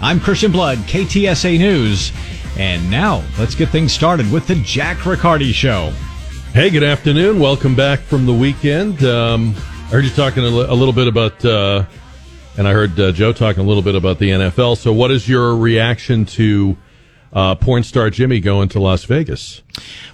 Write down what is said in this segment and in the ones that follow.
I'm Christian Blood, KTSA News. And now let's get things started with the Jack Riccardi Show. Hey, good afternoon. Welcome back from the weekend. Um, I heard you talking a, li- a little bit about, uh, and I heard uh, Joe talking a little bit about the NFL. So, what is your reaction to uh, porn star Jimmy going to Las Vegas?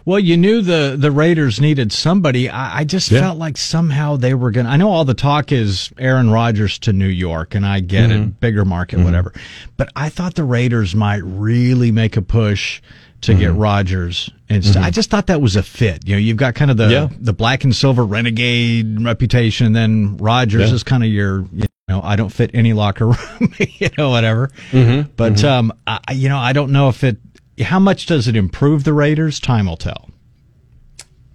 Well, you knew the, the Raiders needed somebody. I, I just Yeah. felt like somehow they were going to. I know all the talk is Aaron Rodgers to New York, and I get Mm-hmm. it, bigger market, whatever. But I thought the Raiders might really make a push to get Mm-hmm. Rodgers. And I just thought that was a fit. You know, you've got kind of the Yeah. the black and silver renegade reputation, and then Rodgers Yeah. is kind of your. You know, I don't fit any locker room, you know, whatever. Mm-hmm. But um, I, you know, I don't know if it. How much does it improve the Raiders? Time will tell.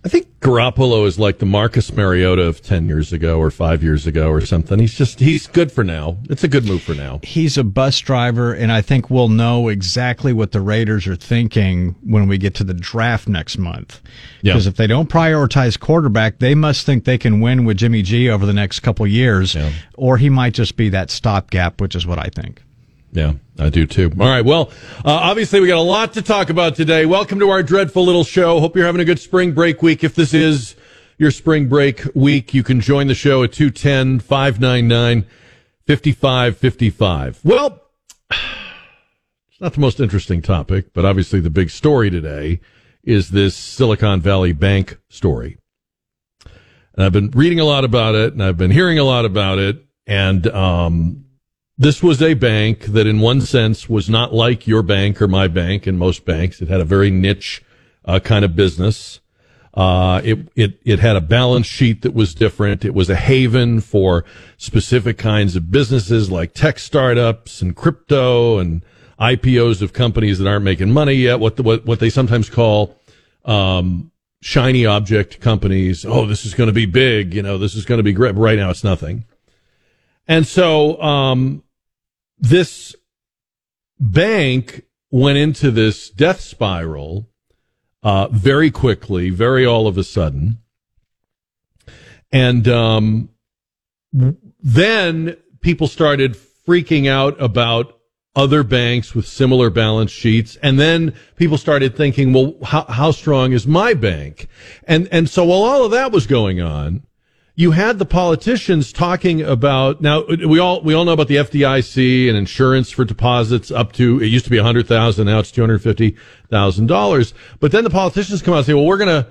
I think Garoppolo is like the Marcus Mariota of 10 years ago or five years ago or something. He's just, he's good for now. It's a good move for now. He's a bus driver, and I think we'll know exactly what the Raiders are thinking when we get to the draft next month. Yeah. Because if they don't prioritize quarterback, they must think they can win with Jimmy G over the next couple years, Yeah. or he might just be that stopgap, which is what I think. Yeah, I do too. All right. Well, uh, obviously we got a lot to talk about today. Welcome to our dreadful little show. Hope you're having a good spring break week. If this is your spring break week, you can join the show at 210 599 5555. Well, it's not the most interesting topic, but obviously the big story today is this Silicon Valley Bank story. And I've been reading a lot about it and I've been hearing a lot about it. And, um, this was a bank that in one sense was not like your bank or my bank and most banks. It had a very niche uh, kind of business. Uh, it, it, it had a balance sheet that was different. It was a haven for specific kinds of businesses like tech startups and crypto and IPOs of companies that aren't making money yet. What the, what, what they sometimes call, um, shiny object companies. Oh, this is going to be big. You know, this is going to be great. But right now it's nothing. And so, um, this bank went into this death spiral uh, very quickly, very all of a sudden. And um, then people started freaking out about other banks with similar balance sheets. And then people started thinking, well, how, how strong is my bank? And, and so while all of that was going on, you had the politicians talking about now we all we all know about the FDIC and insurance for deposits up to it used to be a hundred thousand now it's two hundred fifty thousand dollars. But then the politicians come out and say well we're gonna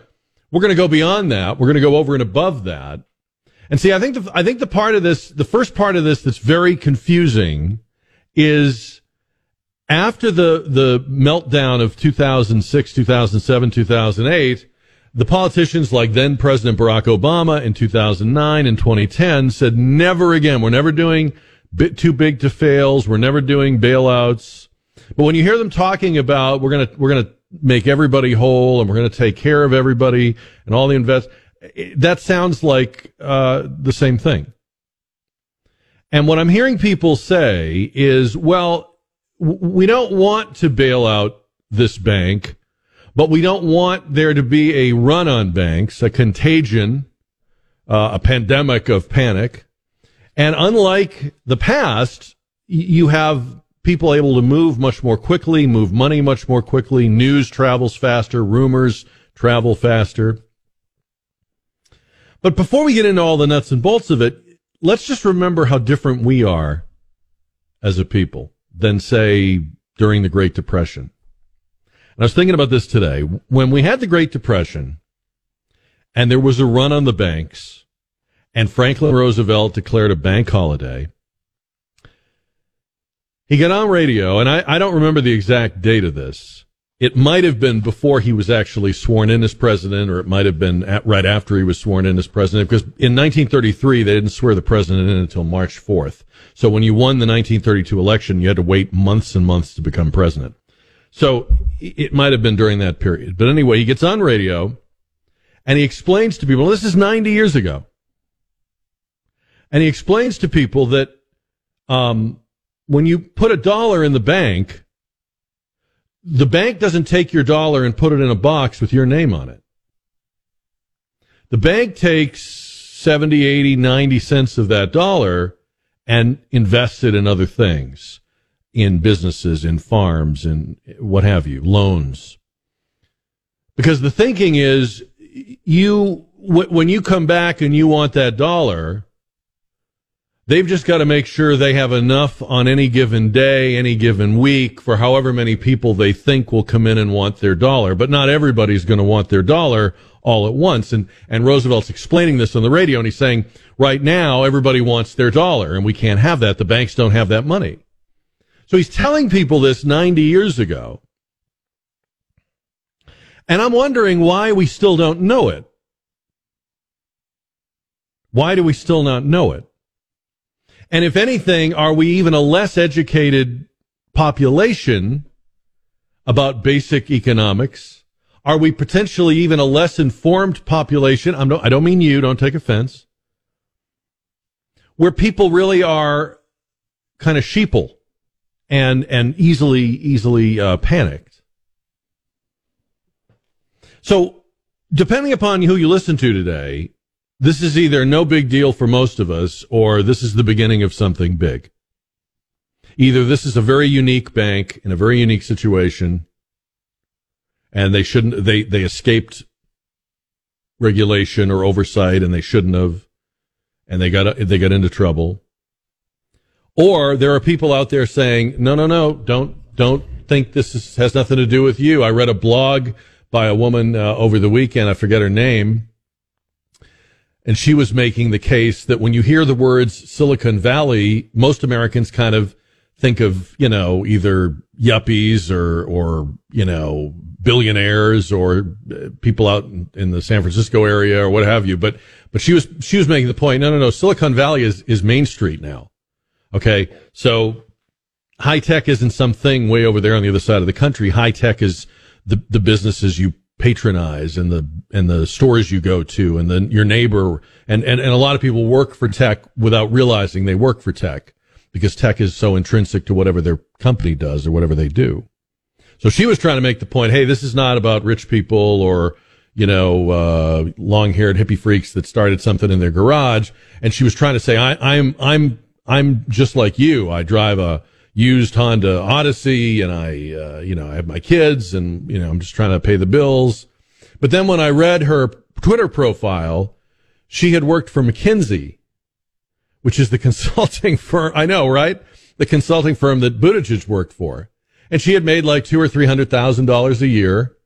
we're gonna go beyond that. We're gonna go over and above that. And see I think the, I think the part of this the first part of this that's very confusing is after the the meltdown of 2006 2007 2008 the politicians like then President Barack Obama in 2009 and 2010 said never again. We're never doing bit too big to fails. We're never doing bailouts. But when you hear them talking about we're going to we're going to make everybody whole and we're going to take care of everybody and all the invest that sounds like uh, the same thing. And what I'm hearing people say is, well, we don't want to bail out this bank but we don't want there to be a run on banks, a contagion, uh, a pandemic of panic. And unlike the past, you have people able to move much more quickly, move money much more quickly. News travels faster, rumors travel faster. But before we get into all the nuts and bolts of it, let's just remember how different we are as a people than say during the Great Depression. I was thinking about this today. When we had the Great Depression and there was a run on the banks and Franklin Roosevelt declared a bank holiday, he got on radio, and I, I don't remember the exact date of this. It might have been before he was actually sworn in as president, or it might have been at, right after he was sworn in as president, because in 1933, they didn't swear the president in until March 4th. So when you won the 1932 election, you had to wait months and months to become president. So it might have been during that period. But anyway, he gets on radio and he explains to people, this is 90 years ago. And he explains to people that um, when you put a dollar in the bank, the bank doesn't take your dollar and put it in a box with your name on it. The bank takes 70, 80, 90 cents of that dollar and invests it in other things in businesses, in farms, and what have you, loans. Because the thinking is you, when you come back and you want that dollar, they've just got to make sure they have enough on any given day, any given week for however many people they think will come in and want their dollar. But not everybody's going to want their dollar all at once. And, and Roosevelt's explaining this on the radio and he's saying, right now, everybody wants their dollar and we can't have that. The banks don't have that money. So he's telling people this 90 years ago. And I'm wondering why we still don't know it. Why do we still not know it? And if anything, are we even a less educated population about basic economics? Are we potentially even a less informed population? I'm no, I don't mean you, don't take offense. Where people really are kind of sheeple and and easily easily uh, panicked. So, depending upon who you listen to today, this is either no big deal for most of us, or this is the beginning of something big. Either this is a very unique bank in a very unique situation, and they shouldn't they they escaped regulation or oversight, and they shouldn't have, and they got they got into trouble or there are people out there saying, no, no, no, don't, don't think this is, has nothing to do with you. I read a blog by a woman uh, over the weekend. I forget her name. And she was making the case that when you hear the words Silicon Valley, most Americans kind of think of, you know, either yuppies or, or, you know, billionaires or uh, people out in, in, the San Francisco area or what have you. But, but she was, she was making the point, no, no, no, Silicon Valley is, is Main Street now. Okay. So high tech isn't something way over there on the other side of the country. High tech is the, the businesses you patronize and the, and the stores you go to and then your neighbor. And, and, and a lot of people work for tech without realizing they work for tech because tech is so intrinsic to whatever their company does or whatever they do. So she was trying to make the point, hey, this is not about rich people or, you know, uh, long haired hippie freaks that started something in their garage. And she was trying to say, I, I'm, I'm I'm just like you. I drive a used Honda Odyssey and I, uh, you know, I have my kids and, you know, I'm just trying to pay the bills. But then when I read her Twitter profile, she had worked for McKinsey, which is the consulting firm. I know, right? The consulting firm that Buttigieg worked for. And she had made like two or three hundred thousand dollars a year.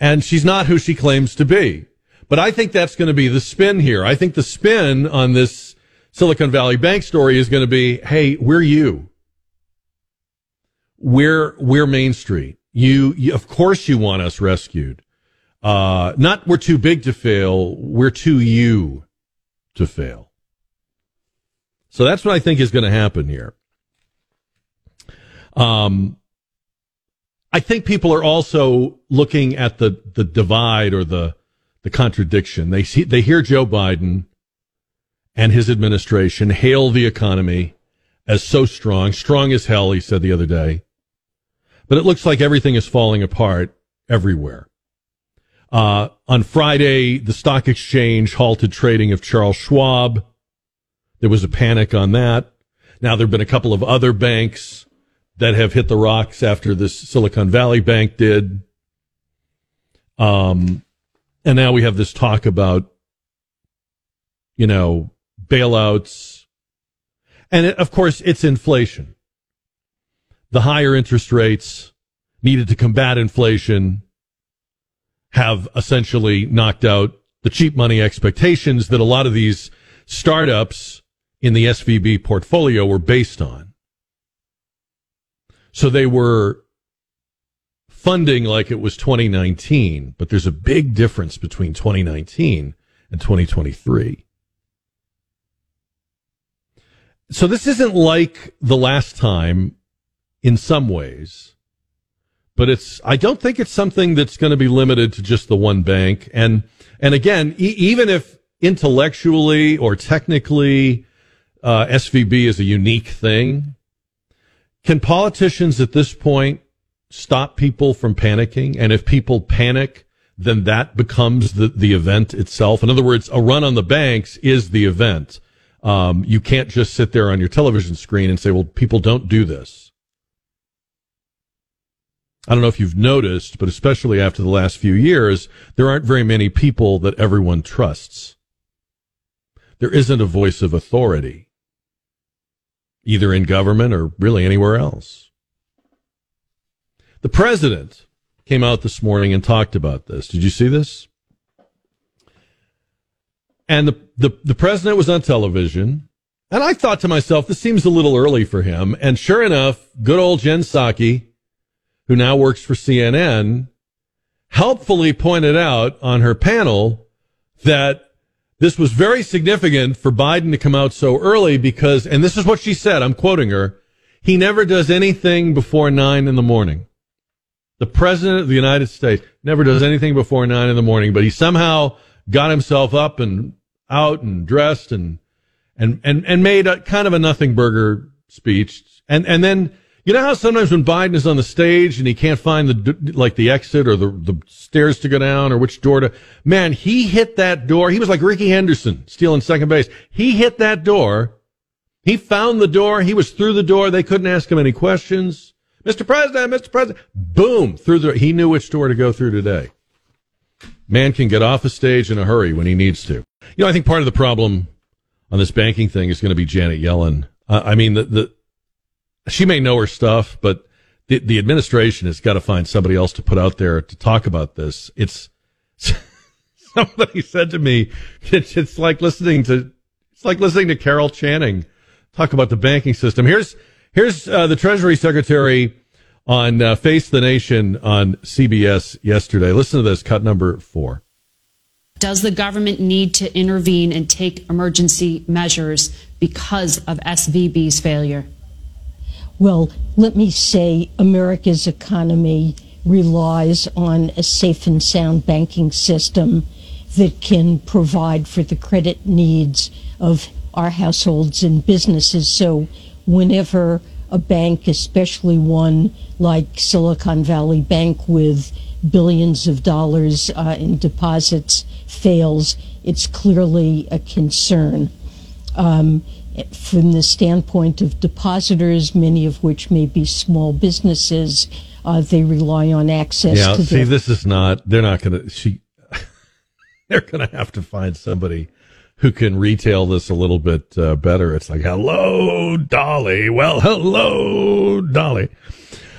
And she's not who she claims to be. But I think that's going to be the spin here. I think the spin on this Silicon Valley Bank story is going to be, hey, we're you. We're, we're Main Street. You, you of course you want us rescued. Uh, not we're too big to fail. We're too you to fail. So that's what I think is going to happen here. Um, I think people are also looking at the, the divide or the, the contradiction. They see, they hear Joe Biden and his administration hail the economy as so strong, strong as hell, he said the other day. But it looks like everything is falling apart everywhere. Uh, on Friday, the stock exchange halted trading of Charles Schwab. There was a panic on that. Now there have been a couple of other banks that have hit the rocks after this Silicon Valley Bank did. Um, and now we have this talk about, you know, bailouts. And it, of course, it's inflation. The higher interest rates needed to combat inflation have essentially knocked out the cheap money expectations that a lot of these startups in the SVB portfolio were based on. So they were funding like it was 2019, but there's a big difference between 2019 and 2023. So this isn't like the last time in some ways, but it's, I don't think it's something that's going to be limited to just the one bank. And, and again, e- even if intellectually or technically, uh, SVB is a unique thing, can politicians at this point stop people from panicking? And if people panic, then that becomes the, the event itself. In other words, a run on the banks is the event. Um, you can't just sit there on your television screen and say, well, people don't do this. I don't know if you've noticed, but especially after the last few years, there aren't very many people that everyone trusts. There isn't a voice of authority, either in government or really anywhere else. The president came out this morning and talked about this. Did you see this? And the, the, the president was on television. And I thought to myself, this seems a little early for him. And sure enough, good old Jen Psaki, who now works for CNN, helpfully pointed out on her panel that this was very significant for Biden to come out so early because, and this is what she said, I'm quoting her, he never does anything before nine in the morning. The president of the United States never does anything before nine in the morning, but he somehow got himself up and out and dressed and, and, and, and made a kind of a nothing burger speech. And, and then, you know how sometimes when Biden is on the stage and he can't find the like the exit or the the stairs to go down or which door to man he hit that door he was like Rickey Henderson stealing second base he hit that door he found the door he was through the door they couldn't ask him any questions Mr. President Mr. President boom through the he knew which door to go through today man can get off a stage in a hurry when he needs to you know I think part of the problem on this banking thing is going to be Janet Yellen I mean the the she may know her stuff, but the, the administration has got to find somebody else to put out there to talk about this. It's somebody said to me, it's, it's like listening to it's like listening to Carol Channing talk about the banking system. Here's here's uh, the Treasury Secretary on uh, Face the Nation on CBS yesterday. Listen to this cut number four. Does the government need to intervene and take emergency measures because of SVB's failure? Well, let me say America's economy relies on a safe and sound banking system that can provide for the credit needs of our households and businesses. So, whenever a bank, especially one like Silicon Valley Bank with billions of dollars uh, in deposits, fails, it's clearly a concern. Um, from the standpoint of depositors, many of which may be small businesses, uh, they rely on access yeah, see, this is not, they're not going to, she, they're going to have to find somebody who can retail this a little bit uh, better. It's like, hello, Dolly. Well, hello, Dolly.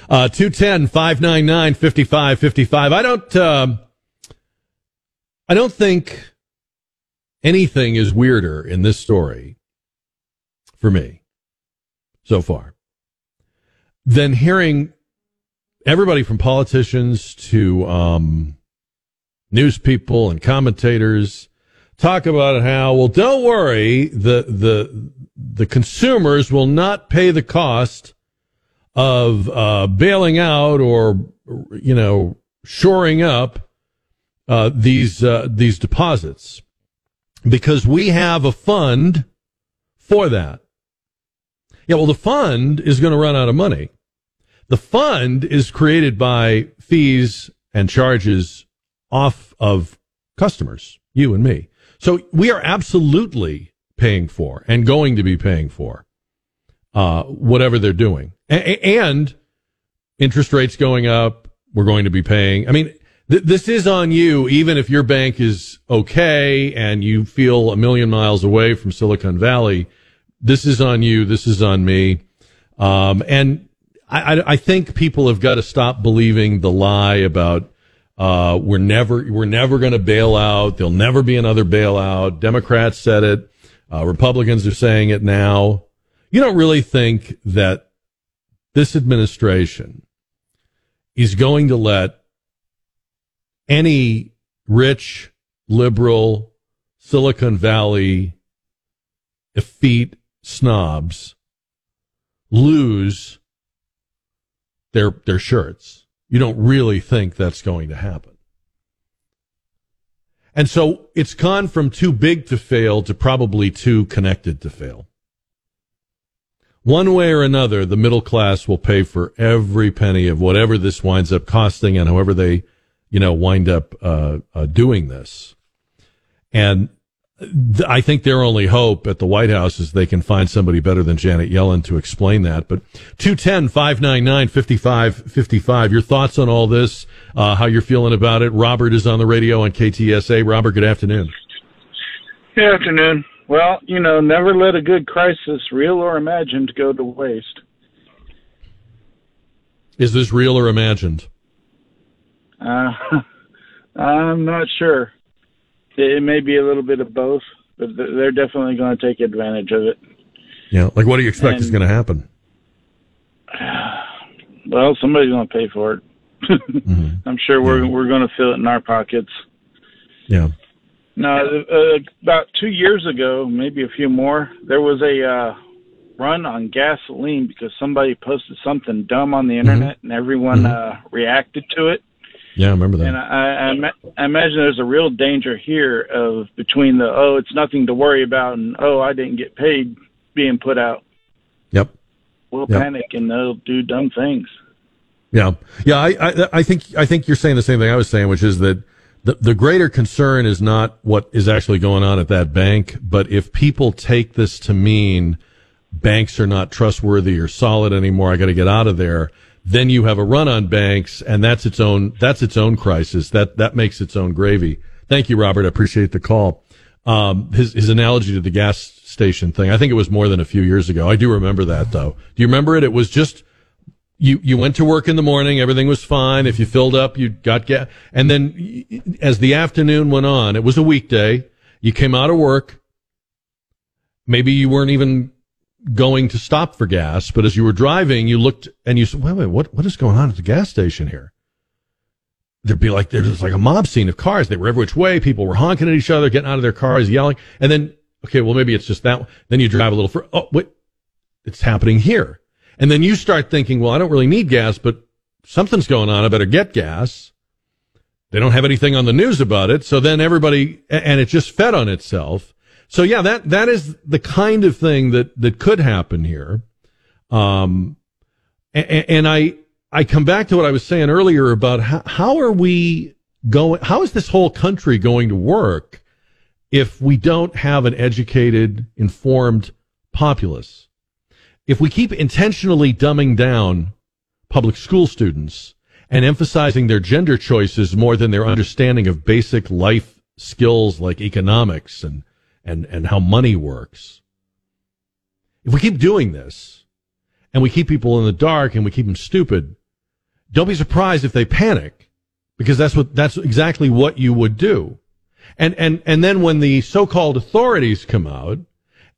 Uh, 210 599 5555. I don't, um, I don't think anything is weirder in this story for me so far than hearing everybody from politicians to um, news people and commentators talk about how well don't worry the the the consumers will not pay the cost of uh, bailing out or you know shoring up uh, these uh, these deposits because we have a fund for that. Yeah, well, the fund is going to run out of money. The fund is created by fees and charges off of customers, you and me. So we are absolutely paying for and going to be paying for uh, whatever they're doing. A- and interest rates going up, we're going to be paying. I mean, th- this is on you, even if your bank is okay and you feel a million miles away from Silicon Valley this is on you. This is on me. Um, and I, I, think people have got to stop believing the lie about uh, we're never we're never going to bail out. There'll never be another bailout. Democrats said it. Uh, Republicans are saying it now. You don't really think that this administration is going to let any rich liberal Silicon Valley effete snobs lose their their shirts. You don't really think that's going to happen. And so it's gone from too big to fail to probably too connected to fail. One way or another, the middle class will pay for every penny of whatever this winds up costing and however they, you know, wind up uh, uh, doing this. And I think their only hope at the White House is they can find somebody better than Janet Yellen to explain that. But 210 599 5555. Your thoughts on all this, uh, how you're feeling about it. Robert is on the radio on KTSA. Robert, good afternoon. Good afternoon. Well, you know, never let a good crisis, real or imagined, go to waste. Is this real or imagined? Uh, I'm not sure. It may be a little bit of both, but they're definitely going to take advantage of it. Yeah, like what do you expect and, is going to happen? Well, somebody's going to pay for it. mm-hmm. I'm sure we're yeah. we're going to feel it in our pockets. Yeah. Now, uh, about two years ago, maybe a few more, there was a uh, run on gasoline because somebody posted something dumb on the mm-hmm. internet mm-hmm. and everyone mm-hmm. uh, reacted to it. Yeah, I remember that. And I, I, I imagine there's a real danger here of between the oh, it's nothing to worry about, and oh, I didn't get paid being put out. Yep. We'll yep. panic and they'll do dumb things. Yeah, yeah. I, I, I think I think you're saying the same thing I was saying, which is that the the greater concern is not what is actually going on at that bank, but if people take this to mean banks are not trustworthy or solid anymore, I got to get out of there then you have a run on banks, and that's its own that's its own crisis. That that makes its own gravy. Thank you, Robert. I appreciate the call. Um, his his analogy to the gas station thing. I think it was more than a few years ago. I do remember that though. Do you remember it? It was just you you went to work in the morning, everything was fine. If you filled up, you got gas, and then as the afternoon went on, it was a weekday. You came out of work. Maybe you weren't even going to stop for gas, but as you were driving, you looked and you said, wait, wait, what, what is going on at the gas station here? There'd be like, there's like a mob scene of cars. They were every which way. People were honking at each other, getting out of their cars, yelling. And then, okay, well, maybe it's just that. Then you drive a little further. Oh, wait, it's happening here. And then you start thinking, well, I don't really need gas, but something's going on. I better get gas. They don't have anything on the news about it. So then everybody, and it just fed on itself. So yeah, that that is the kind of thing that that could happen here. Um, and, and I I come back to what I was saying earlier about how, how are we going? How is this whole country going to work if we don't have an educated, informed populace? If we keep intentionally dumbing down public school students and emphasizing their gender choices more than their understanding of basic life skills like economics and and, and how money works. If we keep doing this and we keep people in the dark and we keep them stupid, don't be surprised if they panic because that's what, that's exactly what you would do. And, and, and then when the so-called authorities come out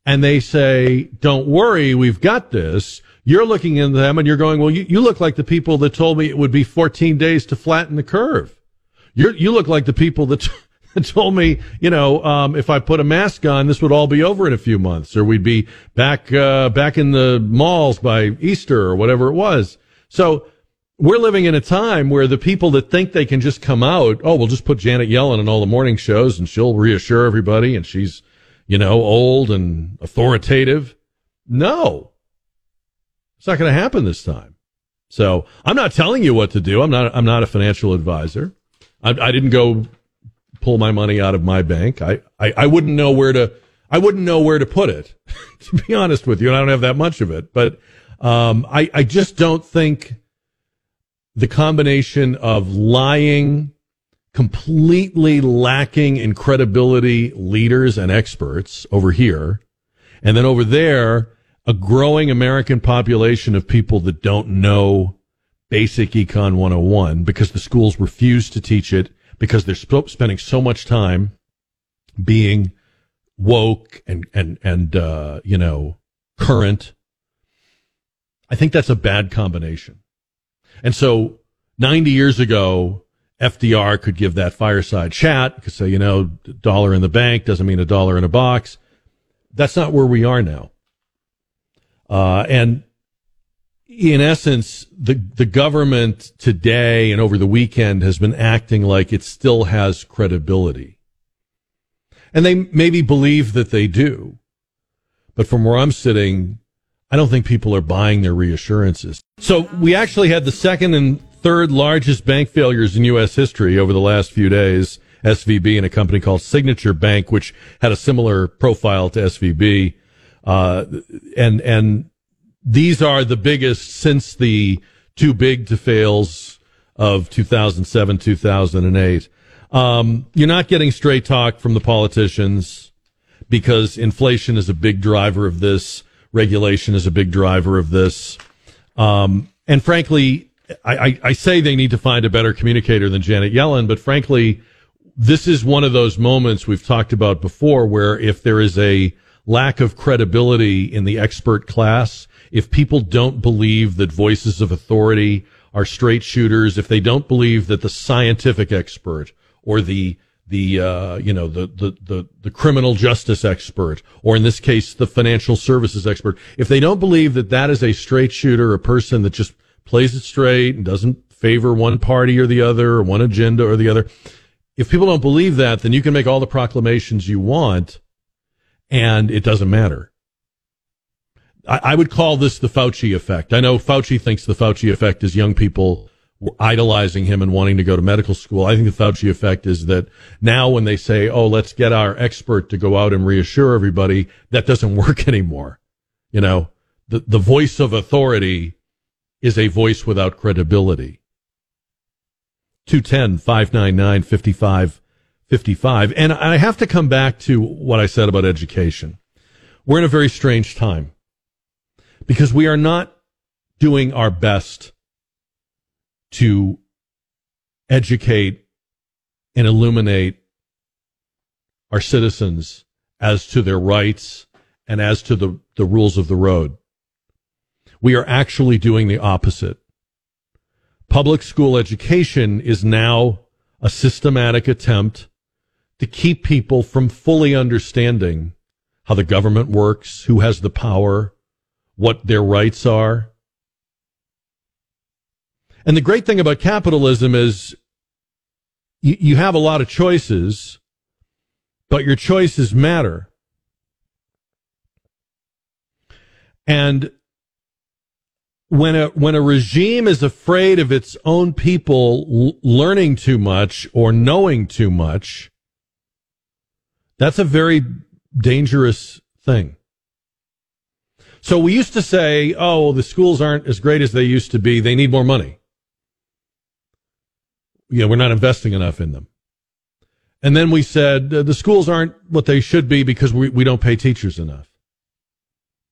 and they say, don't worry, we've got this, you're looking into them and you're going, well, you, you look like the people that told me it would be 14 days to flatten the curve. you you look like the people that, told me, you know, um, if I put a mask on, this would all be over in a few months, or we'd be back uh, back in the malls by Easter or whatever it was. So we're living in a time where the people that think they can just come out, oh, we'll just put Janet Yellen on all the morning shows and she'll reassure everybody, and she's, you know, old and authoritative. No, it's not going to happen this time. So I'm not telling you what to do. I'm not. I'm not a financial advisor. I, I didn't go pull my money out of my bank. I, I, I wouldn't know where to, I wouldn't know where to put it, to be honest with you. And I don't have that much of it, but, um, I, I just don't think the combination of lying, completely lacking in credibility leaders and experts over here, and then over there, a growing American population of people that don't know basic econ 101 because the schools refuse to teach it because they're sp- spending so much time being woke and and and uh, you know current. I think that's a bad combination. And so 90 years ago, FDR could give that fireside chat because say, you know, dollar in the bank doesn't mean a dollar in a box. That's not where we are now. Uh, and in essence, the the government today and over the weekend has been acting like it still has credibility. And they maybe believe that they do. But from where I'm sitting, I don't think people are buying their reassurances. So we actually had the second and third largest bank failures in U.S. history over the last few days. SVB and a company called Signature Bank, which had a similar profile to SVB. Uh, and, and these are the biggest since the too big to fails of 2007, 2008. Um, you're not getting straight talk from the politicians because inflation is a big driver of this. Regulation is a big driver of this. Um, and frankly, I, I, I say they need to find a better communicator than Janet Yellen, but frankly, this is one of those moments we've talked about before where if there is a lack of credibility in the expert class, if people don't believe that voices of authority are straight shooters, if they don't believe that the scientific expert or the the uh, you know the, the the the criminal justice expert, or in this case the financial services expert, if they don't believe that that is a straight shooter, a person that just plays it straight and doesn't favor one party or the other, or one agenda or the other, if people don't believe that, then you can make all the proclamations you want, and it doesn't matter. I, I would call this the Fauci effect. I know Fauci thinks the Fauci effect is young people idolizing him and wanting to go to medical school. I think the Fauci effect is that now when they say, oh, let's get our expert to go out and reassure everybody, that doesn't work anymore. You know, the, the voice of authority is a voice without credibility. 210 599 5555. And I have to come back to what I said about education. We're in a very strange time because we are not doing our best to educate and illuminate our citizens as to their rights and as to the, the rules of the road. We are actually doing the opposite. Public school education is now a systematic attempt to keep people from fully understanding how the government works, who has the power, what their rights are. And the great thing about capitalism is you, you have a lot of choices, but your choices matter. And when a when a regime is afraid of its own people l- learning too much or knowing too much, that's a very dangerous thing. So we used to say, "Oh, the schools aren't as great as they used to be. They need more money." You know, we're not investing enough in them. And then we said uh, the schools aren't what they should be because we, we don't pay teachers enough.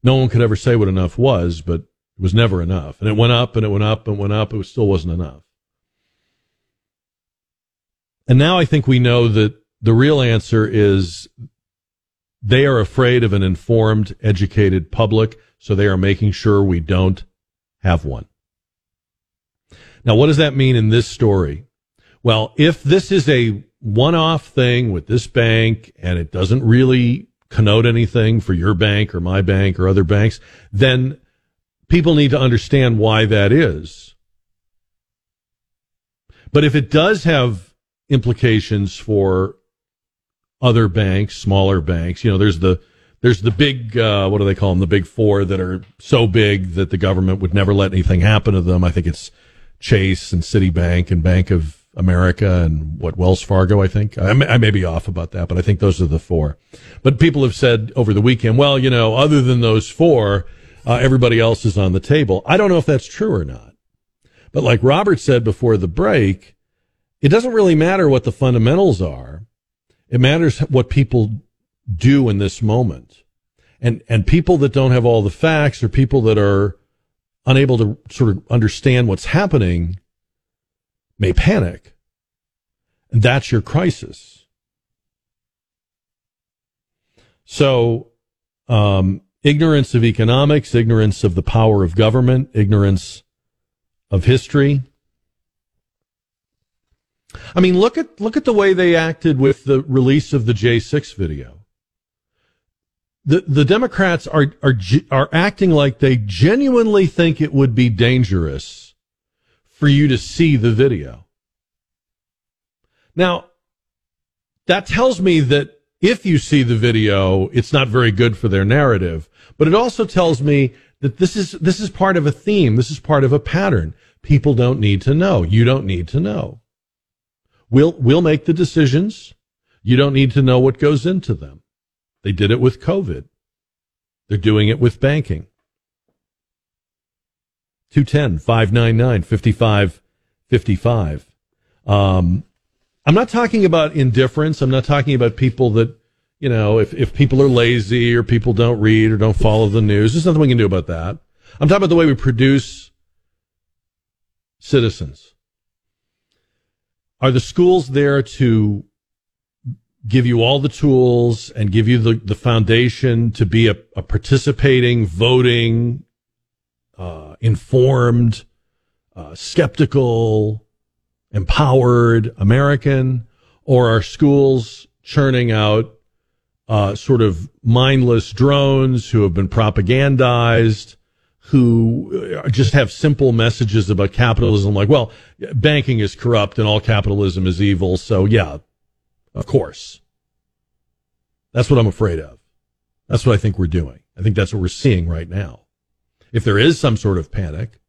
No one could ever say what enough was, but it was never enough. And it went up and it went up and went up. It still wasn't enough. And now I think we know that the real answer is they are afraid of an informed, educated public, so they are making sure we don't have one. Now, what does that mean in this story? Well, if this is a one off thing with this bank and it doesn't really connote anything for your bank or my bank or other banks, then people need to understand why that is. But if it does have implications for other banks, smaller banks, you know, there's the there's the big uh, what do they call them? The big four that are so big that the government would never let anything happen to them. I think it's Chase and Citibank and Bank of America and what Wells Fargo. I think I may, I may be off about that, but I think those are the four. But people have said over the weekend, well, you know, other than those four, uh, everybody else is on the table. I don't know if that's true or not. But like Robert said before the break, it doesn't really matter what the fundamentals are. It matters what people do in this moment. And, and people that don't have all the facts or people that are unable to sort of understand what's happening may panic. And that's your crisis. So, um, ignorance of economics, ignorance of the power of government, ignorance of history. I mean, look at look at the way they acted with the release of the J6 video. The the Democrats are are are acting like they genuinely think it would be dangerous for you to see the video. Now, that tells me that if you see the video, it's not very good for their narrative. But it also tells me that this is, this is part of a theme. This is part of a pattern. People don't need to know. You don't need to know. We'll, we'll make the decisions. You don't need to know what goes into them. They did it with COVID. They're doing it with banking. 210 599 5555. Um, I'm not talking about indifference. I'm not talking about people that, you know, if, if people are lazy or people don't read or don't follow the news, there's nothing we can do about that. I'm talking about the way we produce citizens. Are the schools there to give you all the tools and give you the, the foundation to be a, a participating, voting, uh, informed, uh, skeptical, empowered American, or are schools churning out uh, sort of mindless drones who have been propagandized, who uh, just have simple messages about capitalism, like, well, banking is corrupt and all capitalism is evil. So, yeah, of course. That's what I'm afraid of. That's what I think we're doing. I think that's what we're seeing right now. If there is some sort of panic,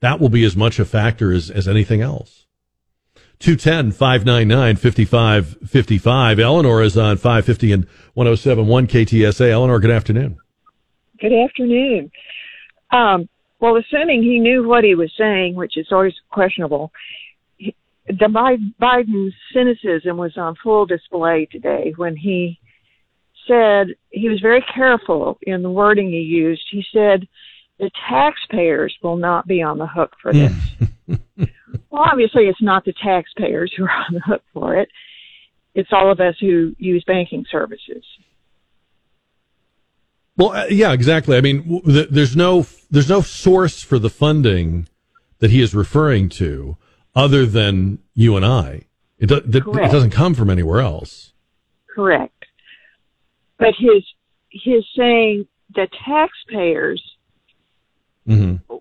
that will be as much a factor as, as anything else. 210 599 5555. Eleanor is on 550 and 1071 KTSA. Eleanor, good afternoon. Good afternoon. Um, well, assuming he knew what he was saying, which is always questionable, he, the Biden's cynicism was on full display today when he said he was very careful in the wording he used. He said the taxpayers will not be on the hook for this. well, obviously, it's not the taxpayers who are on the hook for it. It's all of us who use banking services. Well, uh, yeah, exactly. I mean, w- there's no there's no source for the funding that he is referring to other than you and I. It, do- it doesn't come from anywhere else. Correct. But his his saying the taxpayers Mm-hmm.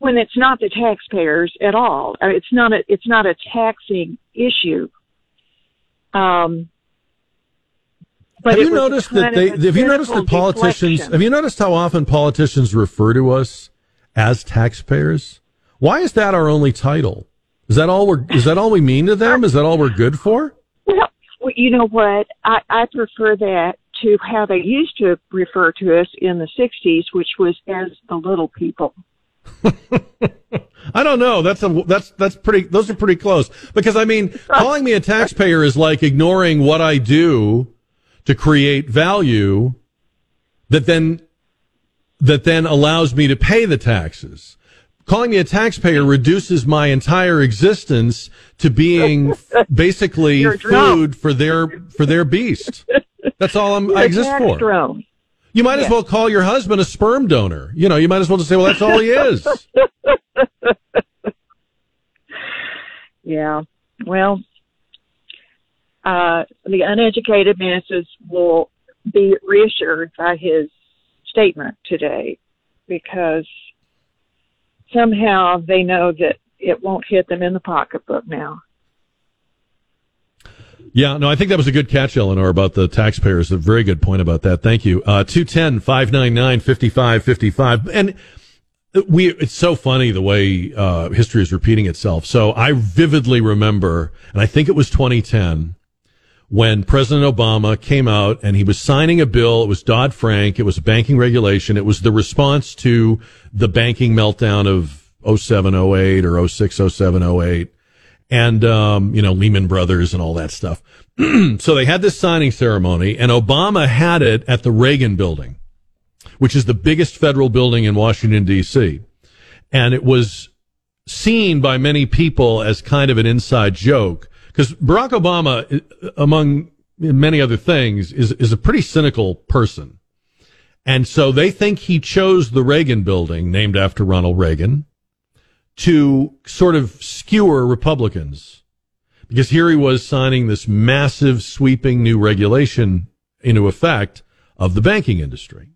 when it's not the taxpayers at all. It's not a it's not a taxing issue. Um, but have you noticed that they? Have you noticed that politicians? deflection. Have you noticed how often politicians refer to us as taxpayers? Why is that our only title? Is that all we're? Is that all we mean to them? Is that all we're good for? Well, you know what? I, I prefer that to how they used to refer to us in the '60s, which was as the little people. I don't know. That's a that's that's pretty. Those are pretty close. Because I mean, calling me a taxpayer is like ignoring what I do to create value that then that then allows me to pay the taxes. Calling me a taxpayer reduces my entire existence to being basically You're a drone. food for their for their beast. That's all I'm, I You're exist for. drone. You might as well call your husband a sperm donor. You know, you might as well just say, well, that's all he is. Yeah. Well, uh, the uneducated masses will be reassured by his statement today because somehow they know that it won't hit them in the pocketbook now. Yeah, no, I think that was a good catch, Eleanor, about the taxpayers. A very good point about that. Thank you. Uh, 210 599 5555. And we, it's so funny the way, uh, history is repeating itself. So I vividly remember, and I think it was 2010, when President Obama came out and he was signing a bill. It was Dodd Frank. It was a banking regulation. It was the response to the banking meltdown of 07, 08 or 06, 07, 08 and um, you know Lehman Brothers and all that stuff. so they had this signing ceremony, and Obama had it at the Reagan Building, which is the biggest federal building in Washington D.C. And it was seen by many people as kind of an inside joke because Barack Obama, among many other things, is is a pretty cynical person. And so they think he chose the Reagan building, named after Ronald Reagan, to sort of skewer Republicans. Because here he was signing this massive sweeping new regulation into effect of the banking industry.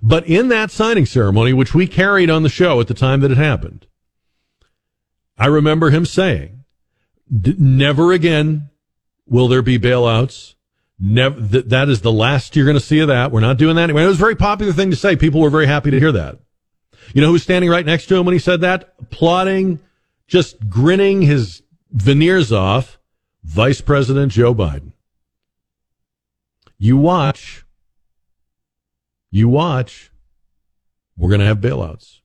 But in that signing ceremony, which we carried on the show at the time that it happened, I remember him saying, never again will there be bailouts. Never, th- that is the last you're going to see of that. We're not doing that anymore. It was a very popular thing to say. People were very happy to hear that. You know who was standing right next to him when he said that? Applauding, just grinning his veneers off Vice President Joe Biden. You watch. You watch. We're going to have bailouts.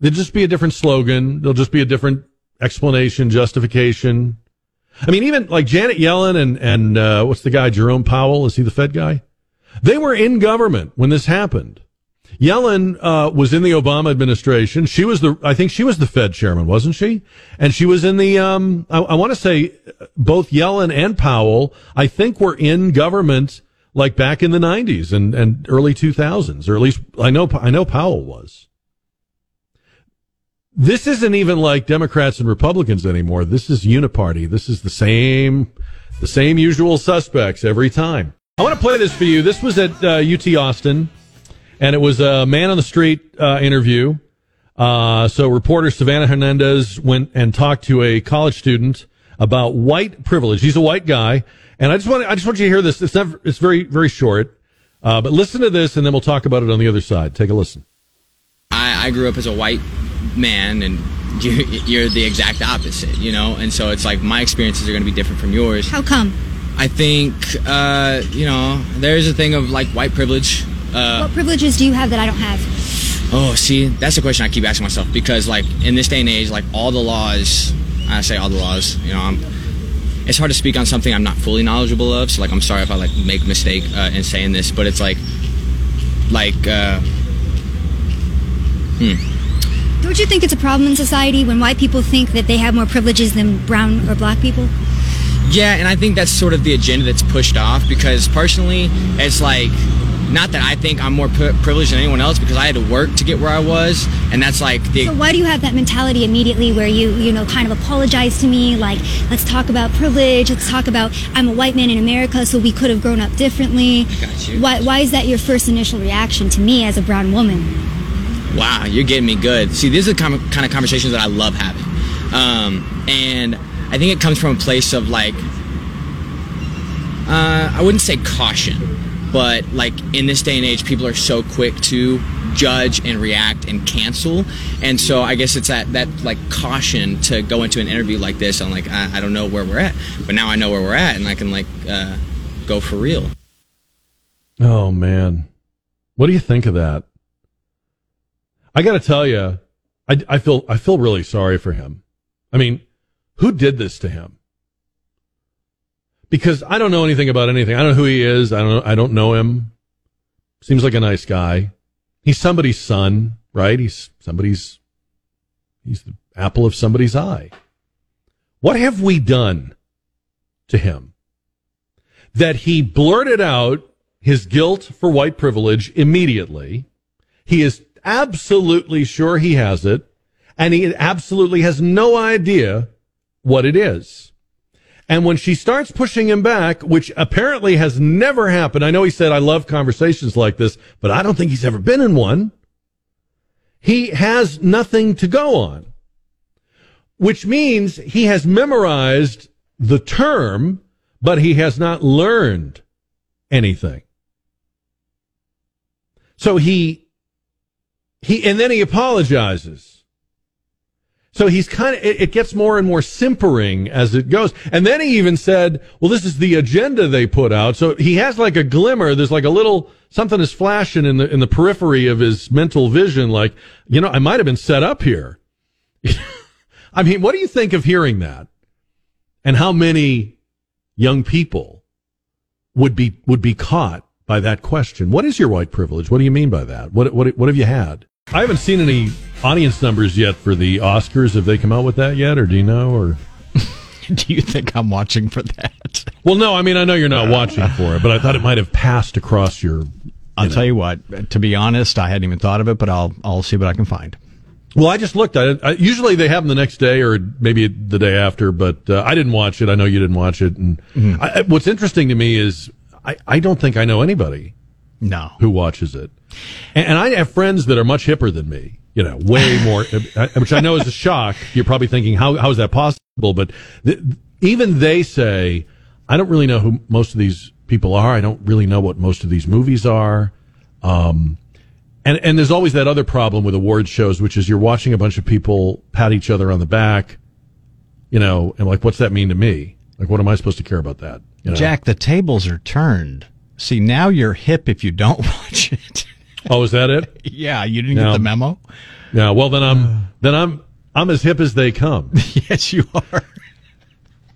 There'll just be a different slogan. There'll just be a different explanation, justification. I mean, even like Janet Yellen and, and, uh, what's the guy, Jerome Powell? Is he the Fed guy? They were in government when this happened. Yellen uh, was in the Obama administration. She was the, I think she was the Fed chairman, wasn't she? And she was in the, um, I, I want to say both Yellen and Powell, I think were in government like back in the 90s and, and early 2000s, or at least I know, I know Powell was. This isn't even like Democrats and Republicans anymore. This is uniparty. This is the same, the same usual suspects every time. I want to play this for you. This was at uh, UT Austin, and it was a man on the street uh, interview. Uh, so reporter Savannah Hernandez went and talked to a college student about white privilege. He's a white guy, and I just want I just want you to hear this. It's not, it's very very short, uh, but listen to this, and then we'll talk about it on the other side. Take a listen. I, I grew up as a white man and you, you're the exact opposite, you know? And so it's like my experiences are going to be different from yours. How come? I think, uh, you know, there's a thing of like white privilege. Uh, what privileges do you have that I don't have? Oh, see, that's a question I keep asking myself because, like, in this day and age, like, all the laws, I say all the laws, you know, I'm, it's hard to speak on something I'm not fully knowledgeable of. So, like, I'm sorry if I, like, make a mistake uh, in saying this, but it's like, like, uh, hmm don't you think it's a problem in society when white people think that they have more privileges than brown or black people? Yeah, and I think that's sort of the agenda that's pushed off because personally, it's like not that I think I'm more privileged than anyone else because I had to work to get where I was, and that's like the. So why do you have that mentality immediately where you you know kind of apologize to me like let's talk about privilege, let's talk about I'm a white man in America, so we could have grown up differently. Got you. Why why is that your first initial reaction to me as a brown woman? Wow, you're getting me good. See, these are the kind of conversations that I love having. Um, and I think it comes from a place of like, uh, I wouldn't say caution, but like in this day and age, people are so quick to judge and react and cancel. And so I guess it's that, that like caution to go into an interview like this. I'm like, I, I don't know where we're at, but now I know where we're at and I can like, uh, go for real. Oh man. What do you think of that? I got to tell you, I, I feel I feel really sorry for him. I mean, who did this to him? Because I don't know anything about anything. I don't know who he is. I don't I don't know him. Seems like a nice guy. He's somebody's son, right? He's somebody's he's the apple of somebody's eye. What have we done to him? That he blurted out his guilt for white privilege immediately. He is absolutely sure he has it, and he absolutely has no idea what it is. And when she starts pushing him back, which apparently has never happened, I know he said, I love conversations like this, but I don't think he's ever been in one. He has nothing to go on, which means he has memorized the term, but he has not learned anything. So he he and then he apologizes. So he's kind of it, it, gets more and more simpering as it goes. And then he even said, "Well, this is the agenda they put out." So he has like a glimmer. There's like a little something is flashing in the in the periphery of his mental vision. Like, you know, I might have been set up here. I mean, what do you think of hearing that? And how many young people would be would be caught by that question. What is your white privilege? What do you mean by that? What what what have you had? I haven't seen any audience numbers yet for the Oscars. Have they come out with that yet, or do you know? Or do you think I'm watching for that? Well, no. I mean, I know you're not watching for it, but I thought it might have passed across your. You I'll know. tell you what. To be honest, I hadn't even thought of it, but I'll I'll see what I can find. Well, I just looked at it. I, usually they have them the next day or maybe the day after, but uh, I didn't watch it. I know you didn't watch it. And mm-hmm. I, what's interesting to me is I, I don't think I know anybody no who watches it, and, and I have friends that are much hipper than me. You know, way more, which I know is a shock. You're probably thinking, how how is that possible? But th- even they say, I don't really know who most of these people are. I don't really know what most of these movies are. Um, and and there's always that other problem with award shows, which is you're watching a bunch of people pat each other on the back, You know, and like, what's that mean to me? Like, what am I supposed to care about that? You know? Jack, the tables are turned. See, now you're hip if you don't watch it. Oh, is that it? yeah, you didn't No. get the memo? Yeah. Well, then I'm then I'm I'm as hip as they come. yes, you are.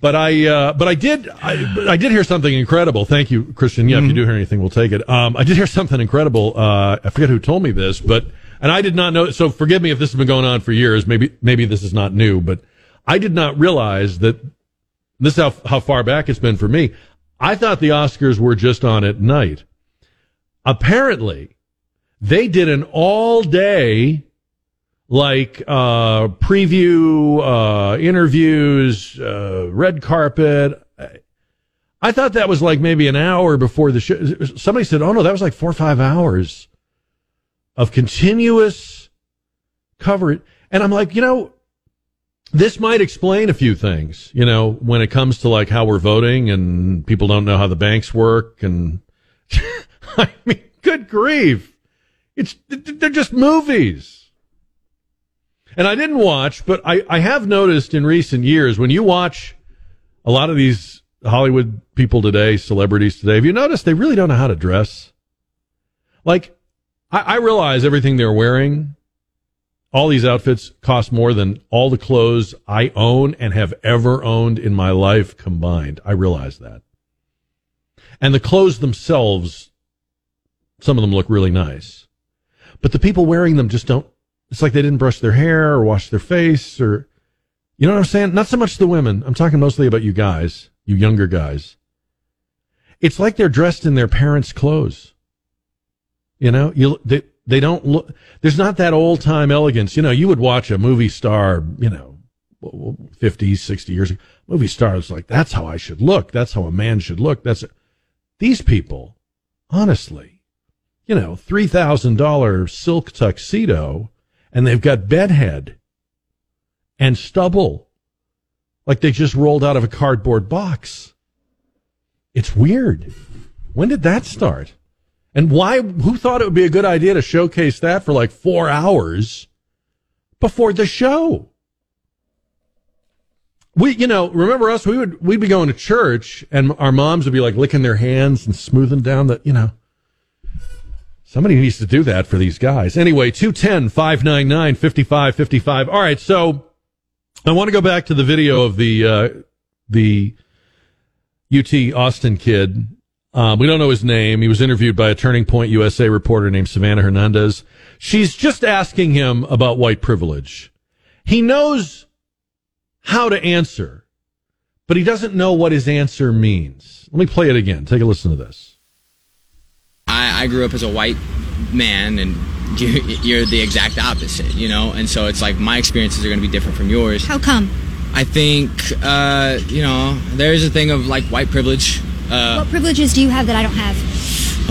But I, uh, but I did, I, I did hear something incredible. Thank you, Christian. Yeah, if you do hear anything, we'll take it. Um, I did hear something incredible. Uh, I forget who told me this, but, and I did not know, so forgive me if this has been going on for years. Maybe, maybe this is not new, but I did not realize that this is how, how far back it's been for me. I thought the Oscars were just on at night. Apparently, they did an all day like uh, preview uh, interviews, uh, red carpet. I thought that was like maybe an hour before the show. Somebody said, "Oh no, that was like four or five hours of continuous coverage." And I'm like, you know, this might explain a few things. You know, when it comes to like how we're voting and people don't know how the banks work, and I mean, good grief, it's they're just movies. And I didn't watch, but I, I have noticed in recent years when you watch a lot of these Hollywood people today, celebrities today, have you noticed they really don't know how to dress? Like, I, I realize everything they're wearing, all these outfits cost more than all the clothes I own and have ever owned in my life combined. I realize that. And the clothes themselves, some of them look really nice. But the people wearing them just don't it's like they didn't brush their hair or wash their face or, you know what I'm saying? Not so much the women. I'm talking mostly about you guys, you younger guys. It's like they're dressed in their parents' clothes. You know, you, they, they don't look, there's not that old time elegance. You know, you would watch a movie star, you know, 50, 60 years ago. Movie stars like, that's how I should look. That's how a man should look. That's, these people, honestly, you know, $3,000 silk tuxedo and they've got bedhead and stubble like they just rolled out of a cardboard box. It's weird. When did that start? And why, who thought it would be a good idea to showcase that for like four hours before the show? We, you know, remember us? We would, we'd be going to church and our moms would be like licking their hands and smoothing down the, you know, Somebody needs to do that for these guys. Anyway, 210 599 5555. All right, so I want to go back to the video of the uh, the UT Austin kid. Um, we don't know his name. He was interviewed by a Turning Point USA reporter named Savannah Hernandez. She's just asking him about white privilege. He knows how to answer, but he doesn't know what his answer means. Let me play it again. Take a listen to this. I, I grew up as a white man, and you're, you're the exact opposite, you know? And so it's like my experiences are going to be different from yours. How come? I think, uh, you know, there's a thing of like white privilege. Uh, what privileges do you have that I don't have?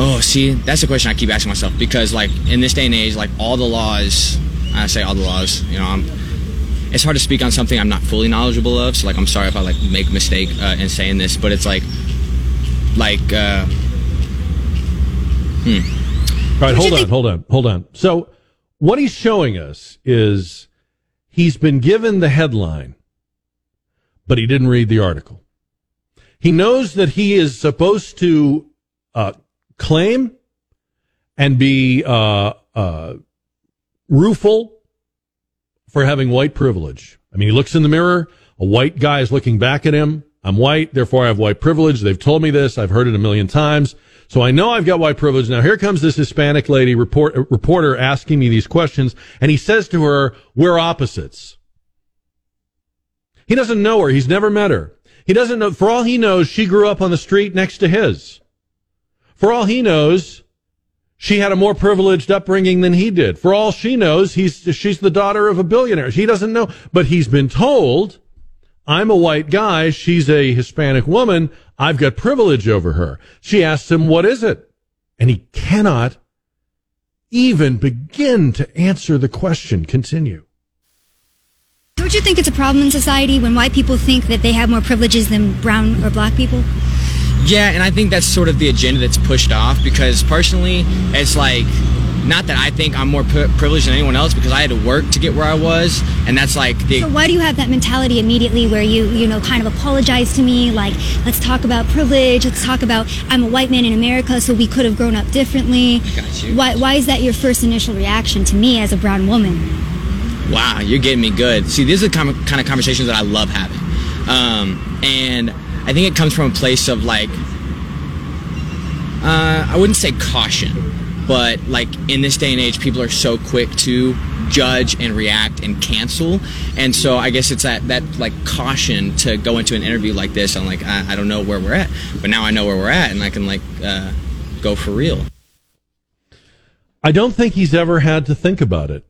Oh, see, that's a question I keep asking myself because, like, in this day and age, like all the laws, I say all the laws, you know, I'm, it's hard to speak on something I'm not fully knowledgeable of. So, like, I'm sorry if I like make a mistake uh, in saying this, but it's like, like, uh, hmm. All right, hold on, think- hold on, hold on. So, what he's showing us is he's been given the headline, but he didn't read the article. He knows that he is supposed to uh, claim and be uh, uh, rueful for having white privilege. I mean, he looks in the mirror. A white guy is looking back at him. I'm white, therefore I have white privilege. They've told me this. I've heard it a million times. So I know I've got white privilege. Now here comes this Hispanic lady report, reporter asking me these questions. And he says to her, we're opposites. He doesn't know her. He's never met her. He doesn't know, for all he knows, she grew up on the street next to his. For all he knows, she had a more privileged upbringing than he did. For all she knows, he's, she's the daughter of a billionaire. He doesn't know, but he's been told, I'm a white guy. She's a Hispanic woman. I've got privilege over her. She asks him, what is it? And he cannot even begin to answer the question. Continue. Don't you think it's a problem in society when white people think that they have more privileges than brown or black people? Yeah, and I think that's sort of the agenda that's pushed off because personally, it's like not that I think I'm more pri- privileged than anyone else because I had to work to get where I was, and that's like the. So why do you have that mentality immediately where you, you know, kind of apologize to me? Like, let's talk about privilege. Let's talk about I'm a white man in America, so we could have grown up differently. got you. Why, why is that your first initial reaction to me as a brown woman? Wow, you're getting me good. See, these are the kind of conversations that I love having. Um, and I think it comes from a place of like, uh, I wouldn't say caution, but like in this day and age, people are so quick to judge and react and cancel. And so I guess it's that, that like caution to go into an interview like this. I'm like, I, I don't know where we're at, but now I know where we're at and I can like, uh, go for real. I don't think he's ever had to think about it.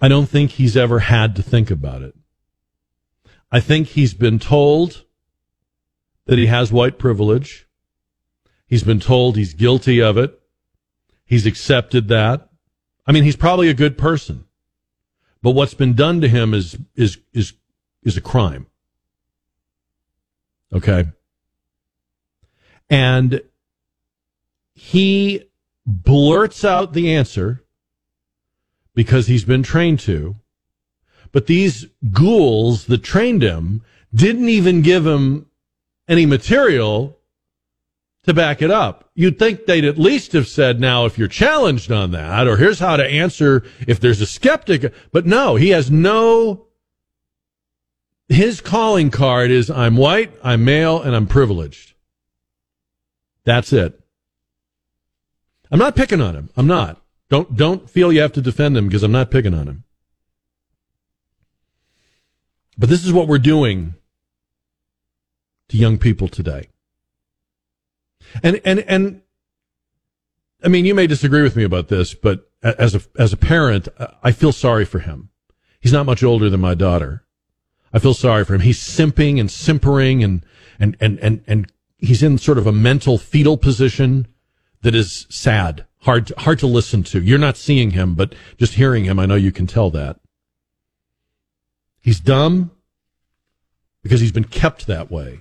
I don't think he's ever had to think about it. I think he's been told that he has white privilege. He's been told he's guilty of it. He's accepted that. I mean, he's probably a good person. But what's been done to him is is is is a crime. Okay? And he blurts out the answer because he's been trained to. But these ghouls that trained him didn't even give him any material to back it up. You'd think they'd at least have said, now, if you're challenged on that, or here's how to answer if there's a skeptic. But no, he has no. His calling card is I'm white, I'm male, and I'm privileged. That's it. I'm not picking on him. I'm not. Don't don't feel you have to defend him because I'm not picking on him. But this is what we're doing to young people today. And and and I mean, you may disagree with me about this, but as a as a parent, I feel sorry for him. He's not much older than my daughter. I feel sorry for him. He's simping and simpering and and and and and he's in sort of a mental fetal position that is sad, hard hard to listen to. You're not seeing him, but just hearing him, I know you can tell that. He's dumb because he's been kept that way.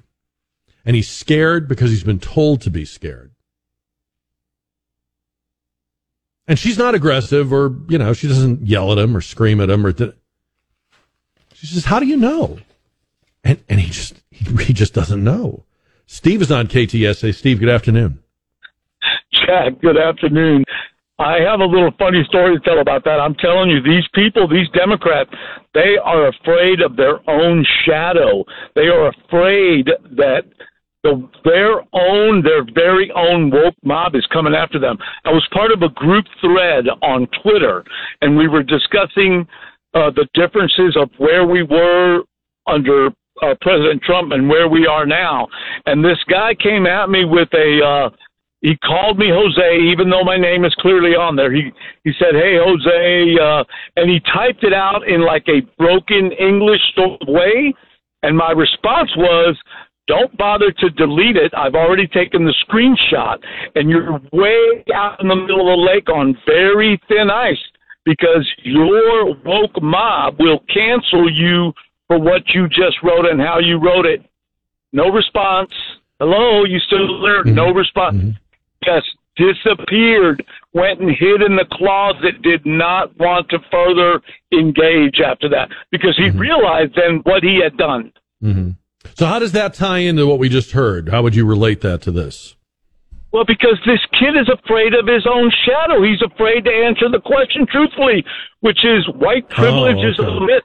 And he's scared because he's been told to be scared. And she's not aggressive or, you know, she doesn't yell at him or scream at him or th- she says, "How do you know?" And and he just he, he just doesn't know. Steve is on KTSA. Steve, good afternoon. Jack, good afternoon. I have a little funny story to tell about that. I'm telling you, these people, these Democrats, they are afraid of their own shadow. They are afraid that the, their own, their very own woke mob is coming after them. I was part of a group thread on Twitter, and we were discussing uh, the differences of where we were under uh, President Trump and where we are now. And this guy came at me with a. Uh, he called me Jose, even though my name is clearly on there. He he said, "Hey Jose," uh, and he typed it out in like a broken English sort of way. And my response was, "Don't bother to delete it. I've already taken the screenshot, and you're way out in the middle of the lake on very thin ice because your woke mob will cancel you for what you just wrote and how you wrote it." No response. Hello, you still there? No response just disappeared, went and hid in the closet, did not want to further engage after that because he realized then what he had done. Mm-hmm. So, how does that tie into what we just heard? How would you relate that to this? Well, because this kid is afraid of his own shadow. He's afraid to answer the question truthfully, which is white privilege Oh, is a okay. myth.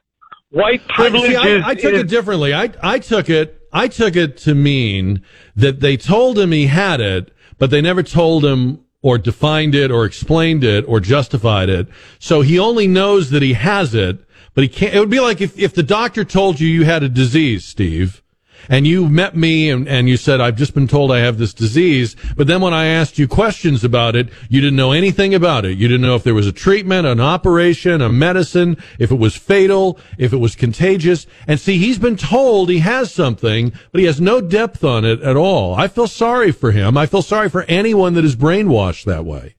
White privilege I, see, is. I, I took is- it differently. I I took it I took it to mean that they told him he had it, but they never told him or defined it or explained it or justified it. So he only knows that he has it, but he can't. It would be like if if the doctor told you you had a disease, Steve. And you met me and, and you said, I've just been told I have this disease. But then when I asked you questions about it, you didn't know anything about it. You didn't know if there was a treatment, an operation, a medicine, if it was fatal, if it was contagious. And see, he's been told he has something, but he has no depth on it at all. I feel sorry for him. I feel sorry for anyone that is brainwashed that way.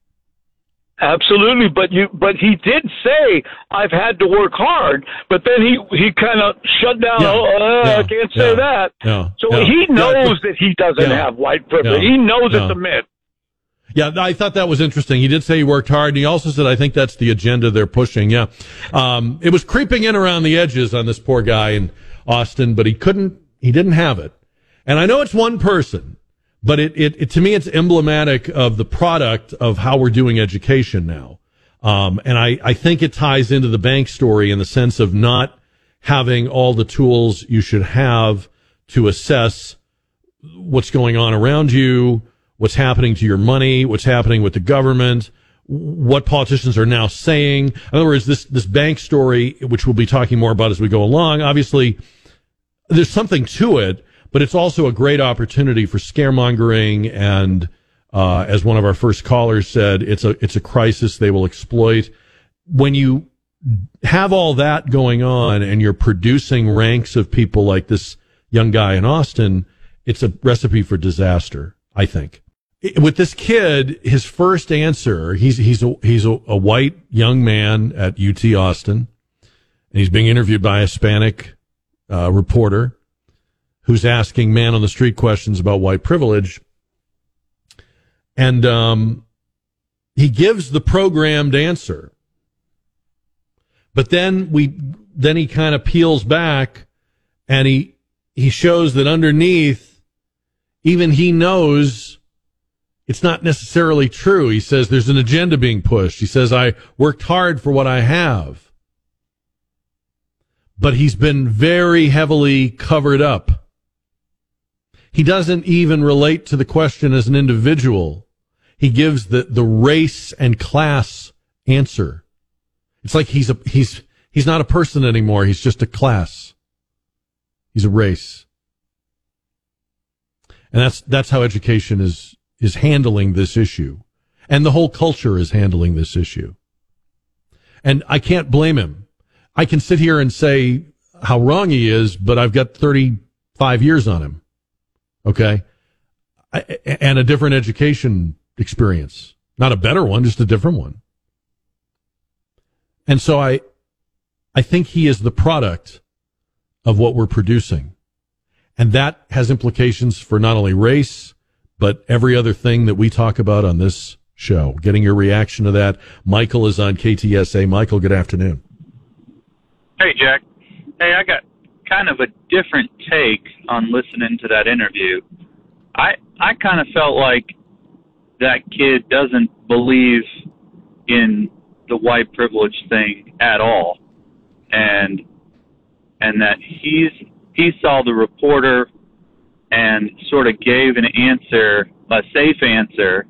Absolutely, but you but he did say I've had to work hard, but then he he kind of shut down. Yeah, oh, uh, yeah, I can't say yeah, that. yeah, so he knows that he doesn't have white privilege. he knows it's a myth. Yeah, I thought that was interesting. He did say he worked hard, and he also said, "I think that's the agenda they're pushing." Yeah, um, it was creeping in around the edges on this poor guy in Austin, but he couldn't. He didn't have it. And I know it's one person, but it, it, it to me, it's emblematic of the product of how we're doing education now. Um, and I, I think it ties into the bank story in the sense of not having all the tools you should have to assess what's going on around you, what's happening to your money, what's happening with the government, what politicians are now saying. In other words, this, this bank story, which we'll be talking more about as we go along, obviously there's something to it, but it's also a great opportunity for scaremongering and, uh, as one of our first callers said, it's a, it's a crisis they will exploit. When you have all that going on and you're producing ranks of people like this young guy in Austin, it's a recipe for disaster, I think. With this kid, his first answer, he's he's a, he's a, a, white young man at UT Austin, and he's being interviewed by a Hispanic uh, reporter who's asking man on the street questions about white privilege, and um, he gives the programmed answer, but then we then he kind of peels back, and he he shows that underneath, even he knows it's not necessarily true. He says there's an agenda being pushed. He says I worked hard for what I have. But he's been very heavily covered up. He doesn't even relate to the question as an individual. He gives the, the race and class answer. It's like he's a, he's, he's not a person anymore. He's just a class. He's a race. And that's, that's how education is, is handling this issue. And the whole culture is handling this issue. And I can't blame him. I can sit here and say how wrong he is, but I've got 35 years on him. Okay. And a different education experience. Not a better one, just a different one. And so I, I think he is the product of what we're producing. And that has implications for not only race, but every other thing that we talk about on this show. Getting your reaction to that. Michael is on KTSA. Michael, good afternoon. Hey, Jack. Hey, I got kind of a different take on listening to that interview. I I kind of felt like that kid doesn't believe in the white privilege thing at all, and and that he's he saw the reporter and sort of gave an answer, a safe answer,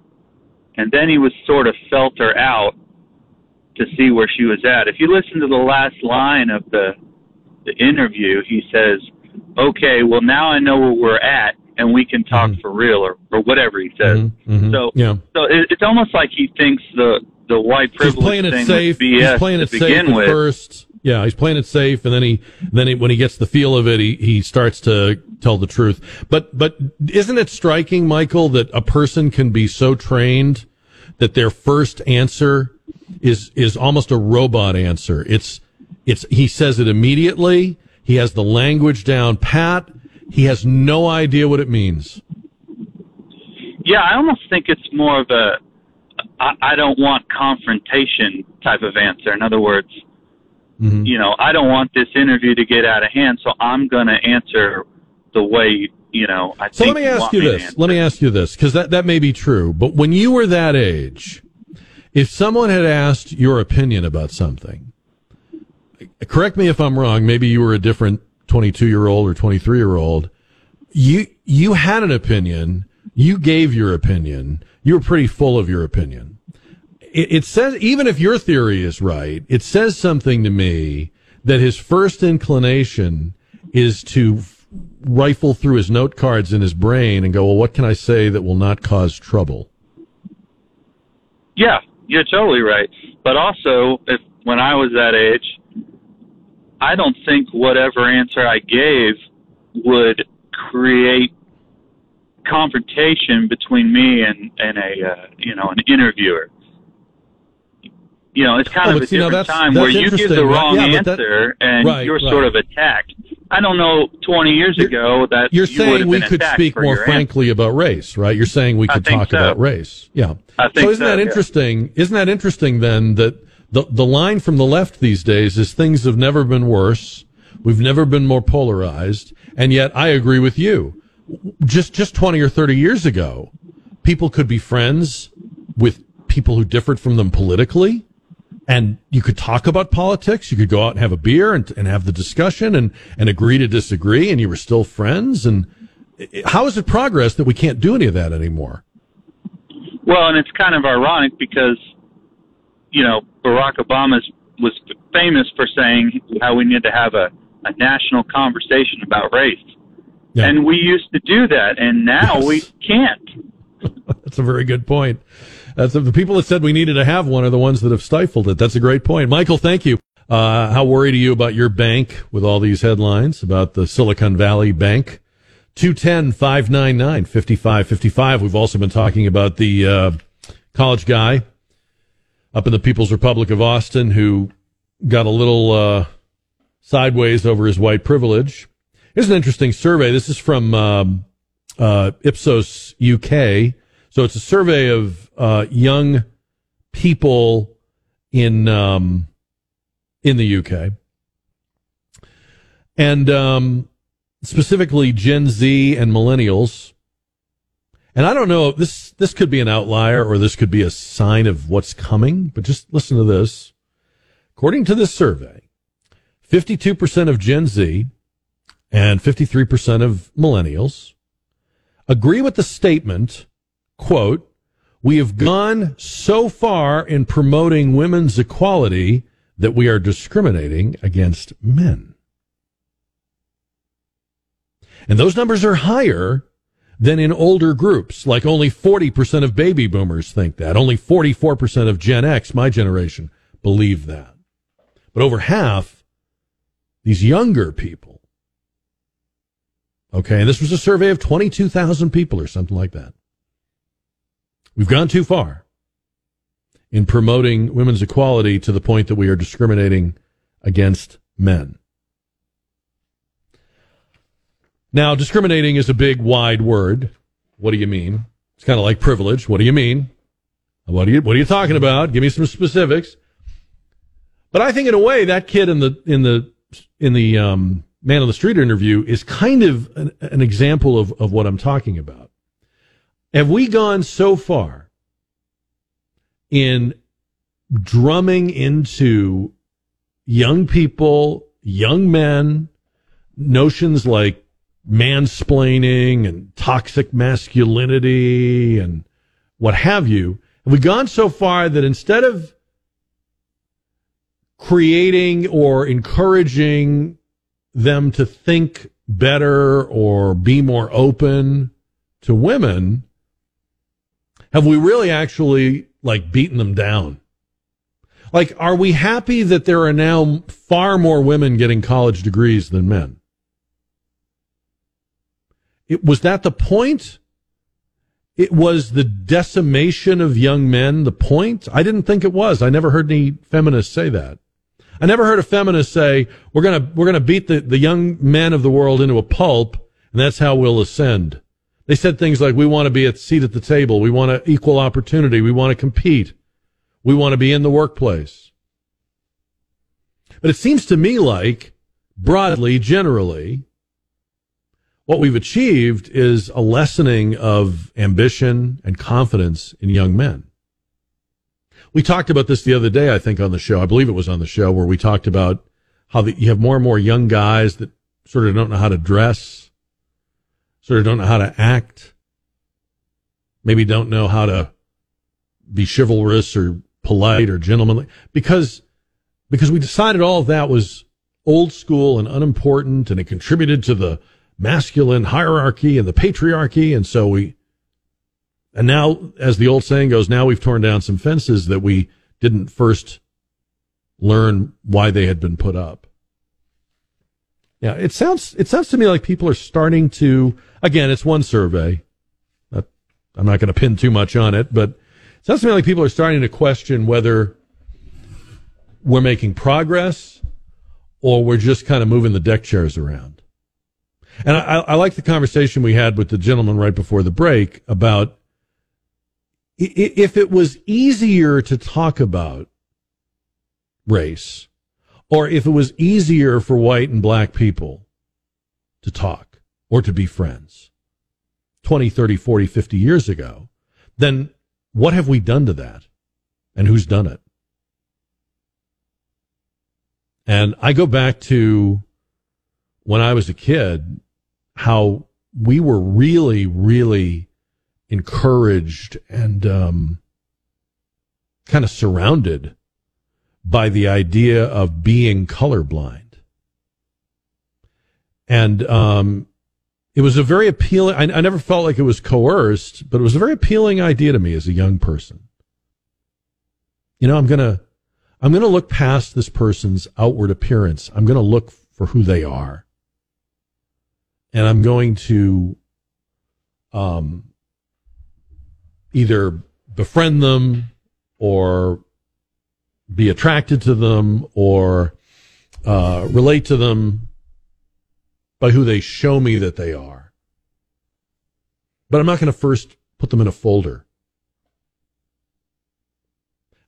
and then he was sort of felt her out to see where she was at. If you listen to the last line of the the interview, he says, "Okay, well now I know where we're at, and we can talk mm-hmm. for real," or or whatever he says. Mm-hmm. mm-hmm. So yeah. so it, it's almost like he thinks the the white privilege he's playing it safe. He's playing it safe with. first. Yeah, he's playing it safe, and then he then he, when he gets the feel of it, he he starts to tell the truth. But but isn't it striking, Michael, that a person can be so trained that their first answer is is almost a robot answer. It's it's he says it immediately. He has the language down pat. He has no idea what it means. Yeah, I almost think it's more of a I, I don't want confrontation type of answer. In other words, mm-hmm. you know, I don't want this interview to get out of hand, so I'm going to answer the way you know. I think. so let me ask you this. Let me ask you this because that that may be true. But when you were that age, if someone had asked your opinion about something, correct me if I'm wrong. Maybe you were a different 22 year old or 23 year old. You you had an opinion. You gave your opinion. You were pretty full of your opinion it, it says, even if your theory is right, it says something to me that his first inclination is to rifle through his note cards in his brain and go, well, what can I say that will not cause trouble? Yeah, you're totally right. But also, if when I was that age, I don't think whatever answer I gave would create confrontation between me and and a uh, you know an interviewer you know, it's kind oh, of a see, different that's, time that's where you give the wrong yeah, answer that, and right, you're right. sort of attacked. I don't know 20 years ago that You're you saying we could speak more frankly about race, right? You're saying we could talk so. about race. Yeah. I think so isn't so, that yeah. interesting? Isn't that interesting then that the the line from the left these days is things have never been worse. We've never been more polarized, and yet I agree with you. Just just 20 or 30 years ago, people could be friends with people who differed from them politically and you could talk about politics. You could go out and have a beer and, and have the discussion and, and agree to disagree, and you were still friends. And how is it progress that we can't do any of that anymore? Well, and it's kind of ironic because, you know, Barack Obama was famous for saying how we need to have a, a national conversation about race. And we used to do that, and now Yes. we can't. That's a very good point. That's the people that said we needed to have one are the ones that have stifled it. That's a great point. Michael, thank you. Uh, how worried are you about your bank with all these headlines about the Silicon Valley Bank? 210 599 5555. We've also been talking about the uh, college guy up in the People's Republic of Austin who got a little uh, sideways over his white privilege. Here's an interesting survey. This is from um, uh, Ipsos UK. So it's a survey of uh, young people in um, in the UK, and um, specifically Gen Z and millennials. And I don't know this this could be an outlier or this could be a sign of what's coming, but just listen to this. According to this survey, 52% of Gen Z and 53% of millennials agree with the statement, quote, we have gone so far in promoting women's equality that we are discriminating against men. And those numbers are higher than in older groups, like only 40% of baby boomers think that. Only 44% of Gen X, my generation, believe that. But over half, these younger people, Okay, and this was a survey of 22,000 people or something like that. We've gone too far in promoting women's equality to the point that we are discriminating against men. Now, discriminating is a big, wide word. What do you mean? It's kind of like privilege. What do you mean? What are you, what are you talking about? Give me some specifics. But I think in a way that kid in the, in the, in the, um, man on the street interview is kind of an, an example of, of what I'm talking about. Have we gone so far in drumming into young people, young men, notions like mansplaining and toxic masculinity and what have you? Have we gone so far that instead of creating or encouraging them to think better or be more open to women, have we really actually like beaten them down? Like, are we happy that there are now far more women getting college degrees than men? It, was that the point? It was the decimation of young men the point? I didn't think it was. I never heard any feminists say that. I never heard a feminist say, we're going to, we're to beat the, the young men of the world into a pulp and that's how we'll ascend. They said things like, we want to be at seat at the table. We want to equal opportunity. We want to compete. We want to be in the workplace. But it seems to me like broadly, generally, what we've achieved is a lessening of ambition and confidence in young men. We talked about this the other day, I think, on the show. I believe it was on the show where we talked about how the, you have more and more young guys that sort of don't know how to dress, sort of don't know how to act, maybe don't know how to be chivalrous or polite or gentlemanly because because we decided all that was old school and unimportant and it contributed to the masculine hierarchy and the patriarchy. And so we and now as the old saying goes now we've torn down some fences that we didn't first learn why they had been put up. Yeah it sounds it sounds to me like people are starting to again it's one survey. I'm not going to pin too much on it but it sounds to me like people are starting to question whether we're making progress or we're just kind of moving the deck chairs around. And I, I like the conversation we had with the gentleman right before the break about if it was easier to talk about race, or if it was easier for white and black people to talk or to be friends 20, 30, 40, 50 years ago, then what have we done to that? And who's done it? And I go back to when I was a kid, how we were really, really encouraged and um, kind of surrounded by the idea of being colorblind. And um, it was a very appealing, I, I never felt like it was coerced, but it was a very appealing idea to me as a young person. You know, I'm going to, I'm going to look past this person's outward appearance. I'm going to look for who they are. And I'm going to, um, either befriend them or be attracted to them or uh, relate to them by who they show me that they are. But I'm not going to first put them in a folder.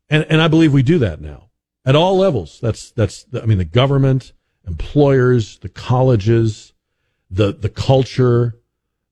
And, and I believe we do that now at all levels. That's, that's, I mean, the government, employers, the colleges, the, the culture.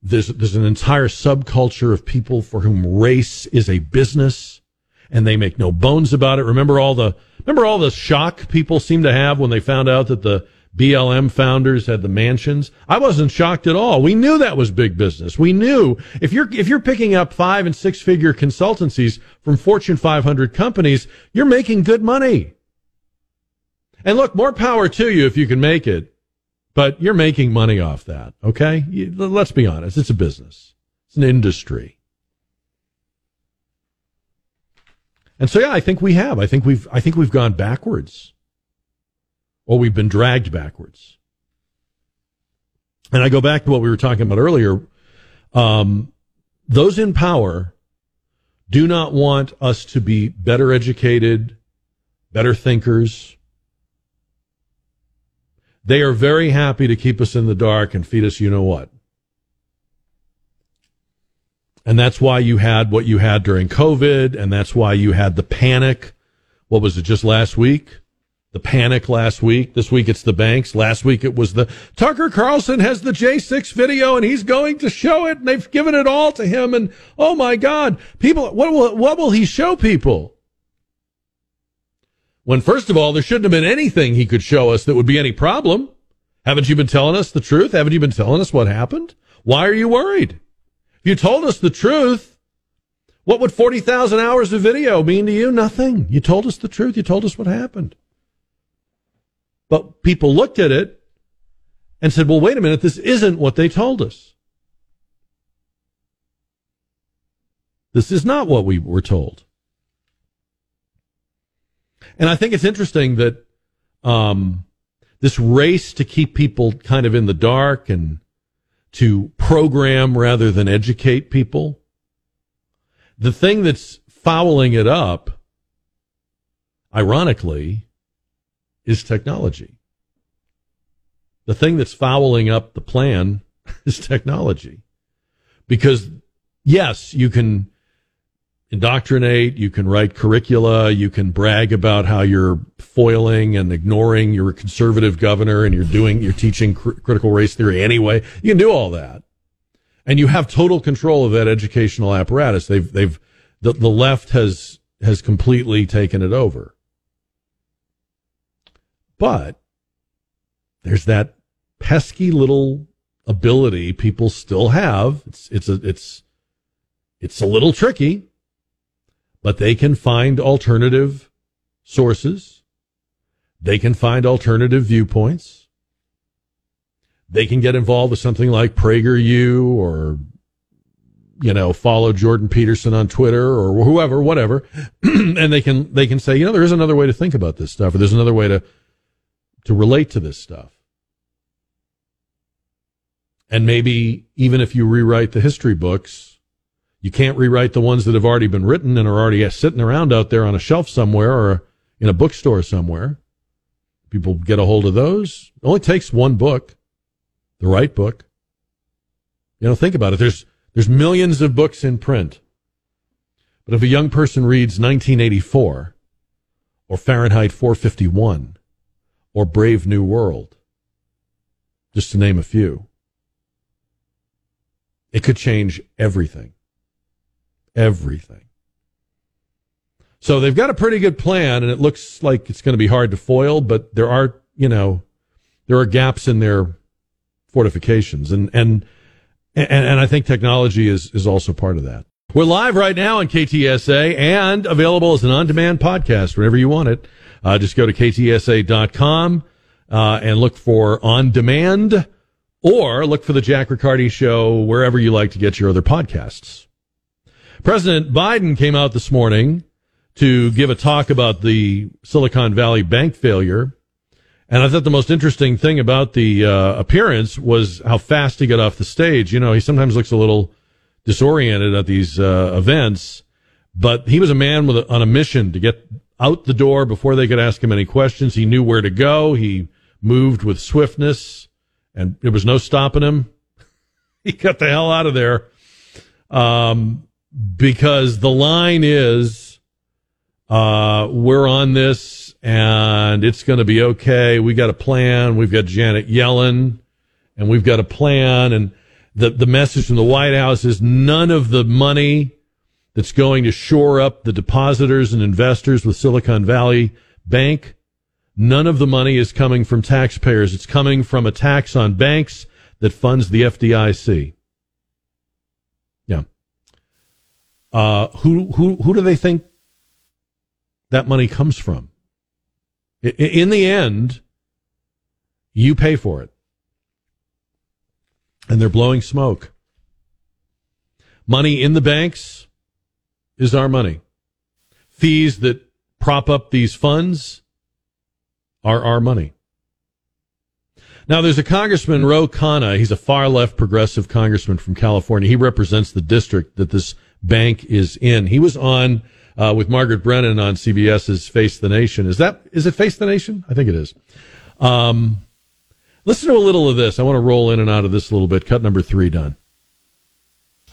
There's, there's an entire subculture of people for whom race is a business and they make no bones about it. Remember all the remember all the shock people seem to have when they found out that the BLM founders had the mansions. I wasn't shocked at all. We knew that was big business. We knew if you're if you're picking up five and six figure consultancies from Fortune 500 companies, you're making good money. And look, more power to you if you can make it, but you're making money off that. Okay, let's be honest. It's a business. It's an industry. And so, yeah, I think we have. I think we've, I think we've gone backwards or we've been dragged backwards. And I go back to what we were talking about earlier. Um, those in power do not want us to be better educated, better thinkers. They are very happy to keep us in the dark and feed us, you know what. And that's why you had what you had during COVID. And that's why you had the panic. What was it just last week? The panic last week. This week it's the banks. Last week it was the Tucker Carlson has the J6 video and he's going to show it and they've given it all to him. And oh my God, people, what will, what will he show people? When first of all, there shouldn't have been anything he could show us that would be any problem. Haven't you been telling us the truth? Haven't you been telling us what happened? Why are you worried? If you told us the truth, what would 40,000 hours of video mean to you? Nothing. You told us the truth. You told us what happened. But people looked at it and said, well, wait a minute. This isn't what they told us. This is not what we were told. And I think it's interesting that um, this race to keep people kind of in the dark and to program rather than educate people. The thing that's fouling it up, ironically, is technology. The thing that's fouling up the plan is technology. Because yes, you can indoctrinate, you can write curricula, you can brag about how you're foiling and ignoring your conservative governor and you're doing, you're teaching cr- critical race theory anyway. You can do all that. And you have total control of that educational apparatus. They've, they've, the, the left has, has completely taken it over. But there's that pesky little ability people still have. It's, it's a, it's, it's a little tricky but they can find alternative sources. They can find alternative viewpoints. They can get involved with something like PragerU or, you know, follow Jordan Peterson on Twitter or whoever, whatever. and they can, they can say, you know, there is another way to think about this stuff or there's another way to, to relate to this stuff. And maybe even if you rewrite the history books, you can't rewrite the ones that have already been written and are already sitting around out there on a shelf somewhere or in a bookstore somewhere. People get a hold of those. It only takes one book, the right book. You know, think about it. There's there's millions of books in print. But if a young person reads 1984 or Fahrenheit 451 or Brave New World, just to name a few, it could change everything. Everything. So they've got a pretty good plan, and it looks like it's going to be hard to foil, but there are, you know, there are gaps in their fortifications, and and and, and I think technology is is also part of that. We're live right now on KTSA and available as an on-demand podcast whenever you want it. Uh, just go to ktsa.com uh, and look for on demand, or look for the Jack Riccardi Show wherever you like to get your other podcasts. President Biden came out this morning to give a talk about the Silicon Valley bank failure. And I thought the most interesting thing about the uh, appearance was how fast he got off the stage. You know, he sometimes looks a little disoriented at these uh, events, but he was a man with a, on a mission to get out the door before they could ask him any questions. He knew where to go. He moved with swiftness, and there was no stopping him. he got the hell out of there um, because the line is uh, we're on this and it's going to be okay. We got a plan. We've got Janet Yellen and we've got a plan. And the, the message from the White House is none of the money that's going to shore up the depositors and investors with Silicon Valley Bank. None of the money is coming from taxpayers. It's coming from a tax on banks that funds the FDIC. Yeah. Uh, who, who, who do they think that money comes from. In the end, you pay for it. And they're blowing smoke. Money in the banks is our money. Fees that prop up these funds are our money. Now, there's a congressman, Ro Khanna. He's a far left progressive congressman from California. He represents the district that this bank is in. He was on uh, with Margaret Brennan on CBS's Face the Nation. Is that is it Face the Nation? I think it is. Um, listen to a little of this. I want to roll in and out of this a little bit. Cut number three done.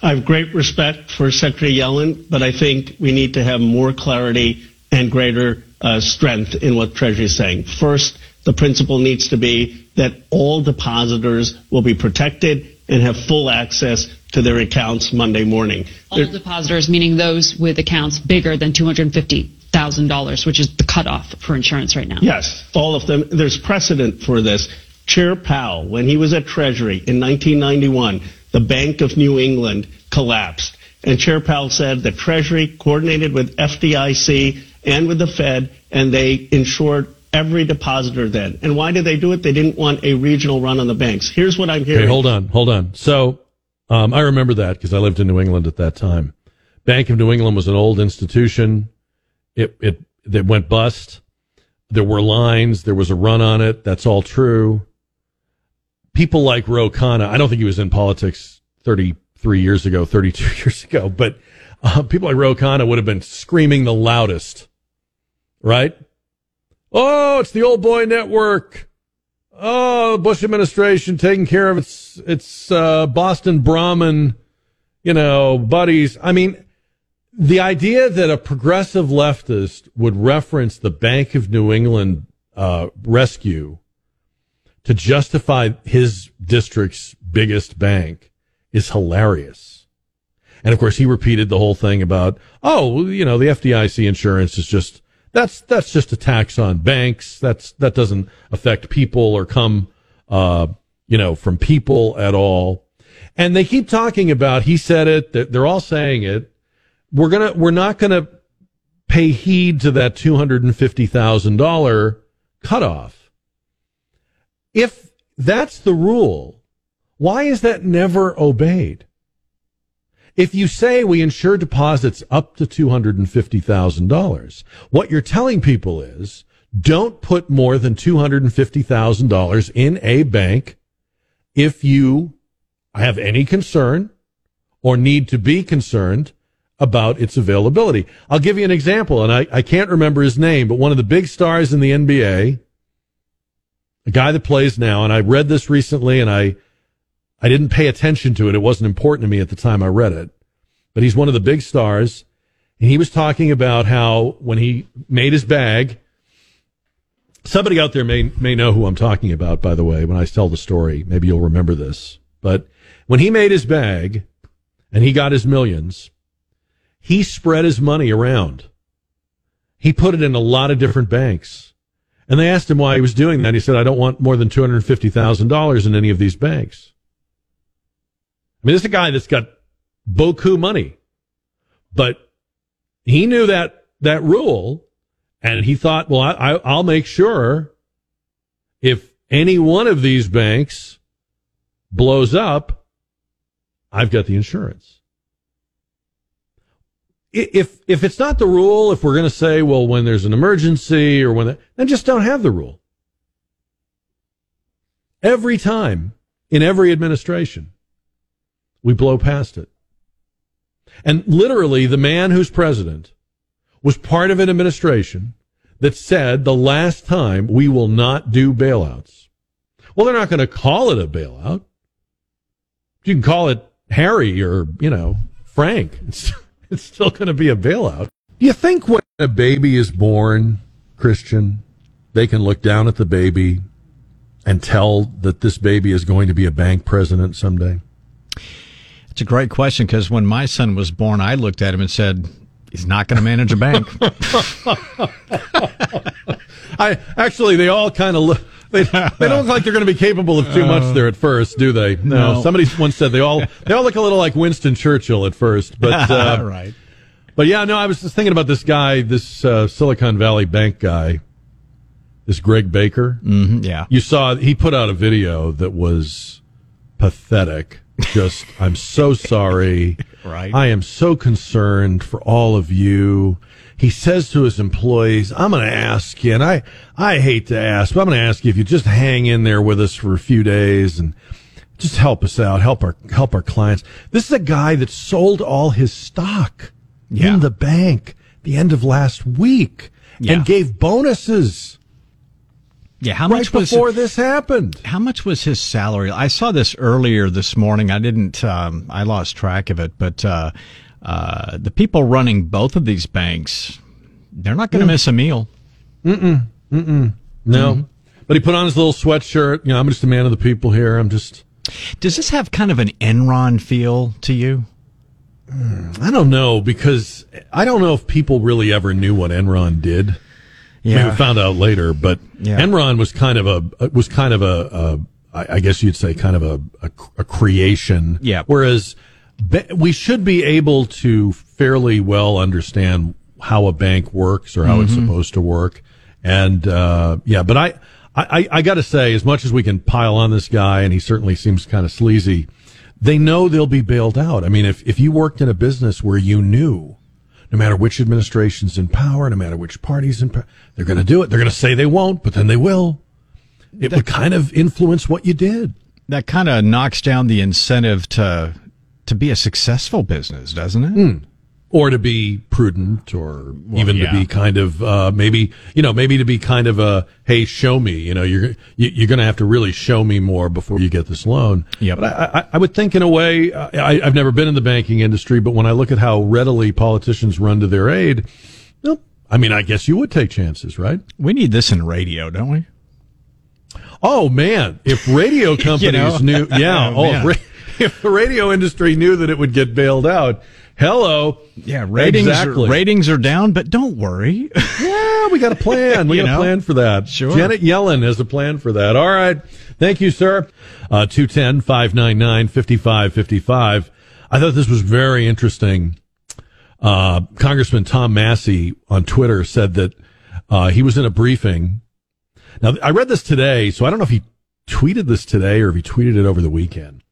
I have great respect for Secretary Yellen, but I think we need to have more clarity and greater uh, strength in what Treasury is saying. First, the principle needs to be that all depositors will be protected and have full access to their accounts Monday morning. All They're, depositors, meaning those with accounts bigger than $250,000, which is the cutoff for insurance right now. Yes, all of them. There's precedent for this. Chair Powell, when he was at Treasury in 1991, the Bank of New England collapsed. And Chair Powell said the Treasury coordinated with FDIC and with the Fed, and they insured every depositor then. And why did they do it? They didn't want a regional run on the banks. Here's what I'm hearing. Okay, hold on, hold on. So um, I remember that because I lived in New England at that time. Bank of New England was an old institution. It it it went bust. There were lines. There was a run on it. That's all true. People like Ro Khanna, I don't think he was in politics 33 years ago, 32 years ago, but uh, people like Ro Khanna would have been screaming the loudest, right? Oh, it's the old boy network. Oh, Bush administration taking care of its its uh, Boston Brahmin, you know, buddies. I mean, the idea that a progressive leftist would reference the Bank of New England uh, rescue to justify his district's biggest bank is hilarious. And of course, he repeated the whole thing about, oh, you know, the FDIC insurance is just that's that's just a tax on banks. That's that doesn't affect people or come uh, you know from people at all. And they keep talking about he said it. They're all saying it. We're gonna we're not gonna pay heed to that two hundred and fifty thousand dollar cutoff. If that's the rule, why is that never obeyed? If you say we insure deposits up to $250,000, what you're telling people is don't put more than $250,000 in a bank if you have any concern or need to be concerned about its availability. I'll give you an example, and I, I can't remember his name, but one of the big stars in the NBA, a guy that plays now, and I read this recently, and I I didn't pay attention to it. It wasn't important to me at the time I read it, but he's one of the big stars, and he was talking about how when he made his bag. Somebody out there may may know who I'm talking about. By the way, when I tell the story, maybe you'll remember this. But when he made his bag, and he got his millions, he spread his money around. He put it in a lot of different banks. And they asked him why he was doing that. He said, I don't want more than $250,000 in any of these banks. I mean, this is a guy that's got beaucoup money, but he knew that, that rule and he thought, well, I, I'll make sure if any one of these banks blows up, I've got the insurance if if it's not the rule, if we're going to say, well, when there's an emergency or when, then just don't have the rule. Every time in every administration, we blow past it. And literally, the man who's president was part of an administration that said the last time we will not do bailouts. Well, they're not going to call it a bailout. You can call it Harry or, you know, Frank. It's, it's still going to be a bailout. Do you think when a baby is born, Christian, they can look down at the baby and tell that this baby is going to be a bank president someday? It's a great question because when my son was born, I looked at him and said, he's not going to manage a bank. I actually, they all kind of look. They, they don't look like they're going to be capable of too much Uh, there at first, do they? no. Somebody once said they all they all look a little like Winston Churchill at first, but uh, right. But yeah, no, I was just thinking about this guy, this uh, Silicon Valley bank guy, this Greg Becker. Mm-hmm, yeah. You saw he put out a video that was pathetic. Just, I'm so sorry. Right. I am so concerned for all of you. He says to his employees, I'm going to ask you, and I, I hate to ask, but I'm going to ask you if you just hang in there with us for a few days and just help us out, help our, help our clients. This is a guy that sold all his stock Yeah. in the bank the end of last week Yeah. and gave bonuses Yeah, how right much was before this happened. How much was his salary? I saw this earlier this morning. I didn't. Um, I lost track of it. But uh, uh, the people running both of these banks, they're not going to Mm. miss a meal. Mm-mm. Mm-mm. No. Mm-hmm. But he put on his little sweatshirt. You know, I'm just a man of the people here. I'm just. Does this have kind of an Enron feel to you? I don't know because I don't know if people really ever knew what Enron did. I mean, Yeah. we found out later, but Yeah. Enron was kind of a was kind of a, a I guess you'd say kind of a, a, a creation. Yeah. Whereas we should be able to fairly well understand how a bank works or how it's Mhm. supposed to work. And uh, yeah, but I I, I got to say, as much as we can pile on this guy, and he certainly seems kind of sleazy, they know they'll be bailed out. I mean, if if you worked in a business where you knew no matter which administration's in power, no matter which party's in power, they're going to do it. They're going to say they won't, but then they will. It would kind of influence what you did. That kind of knocks down the incentive to to be a successful business, doesn't it? Hmm. Or to be prudent, or Well, even yeah. to be kind of uh, maybe you know maybe to be kind of a hey show me you know you're you, you're going to have to really show me more before you get this loan. yeah But I, I, I would think in a way I, I've never been in the banking industry, but when I look at how readily politicians run to their aid, well, I mean I guess you would take chances, right? We need this in radio, don't we? Oh man, if radio companies know? knew, yeah, Oh, oh, if, ra- if the radio industry knew that it would get bailed out, hello, Yeah, ratings exactly. are, ratings are down, but don't worry. yeah, we got a plan. We got a plan for that. Sure. Janet Yellen has a plan for that. All right, thank you, sir. Uh, two ten five nine nine fifty five fifty five. I thought this was very interesting. Uh, Congressman Tom Massie on Twitter said that uh, he was in a briefing. Now, I read this today, so I don't know if he tweeted this today or if he tweeted it over the weekend.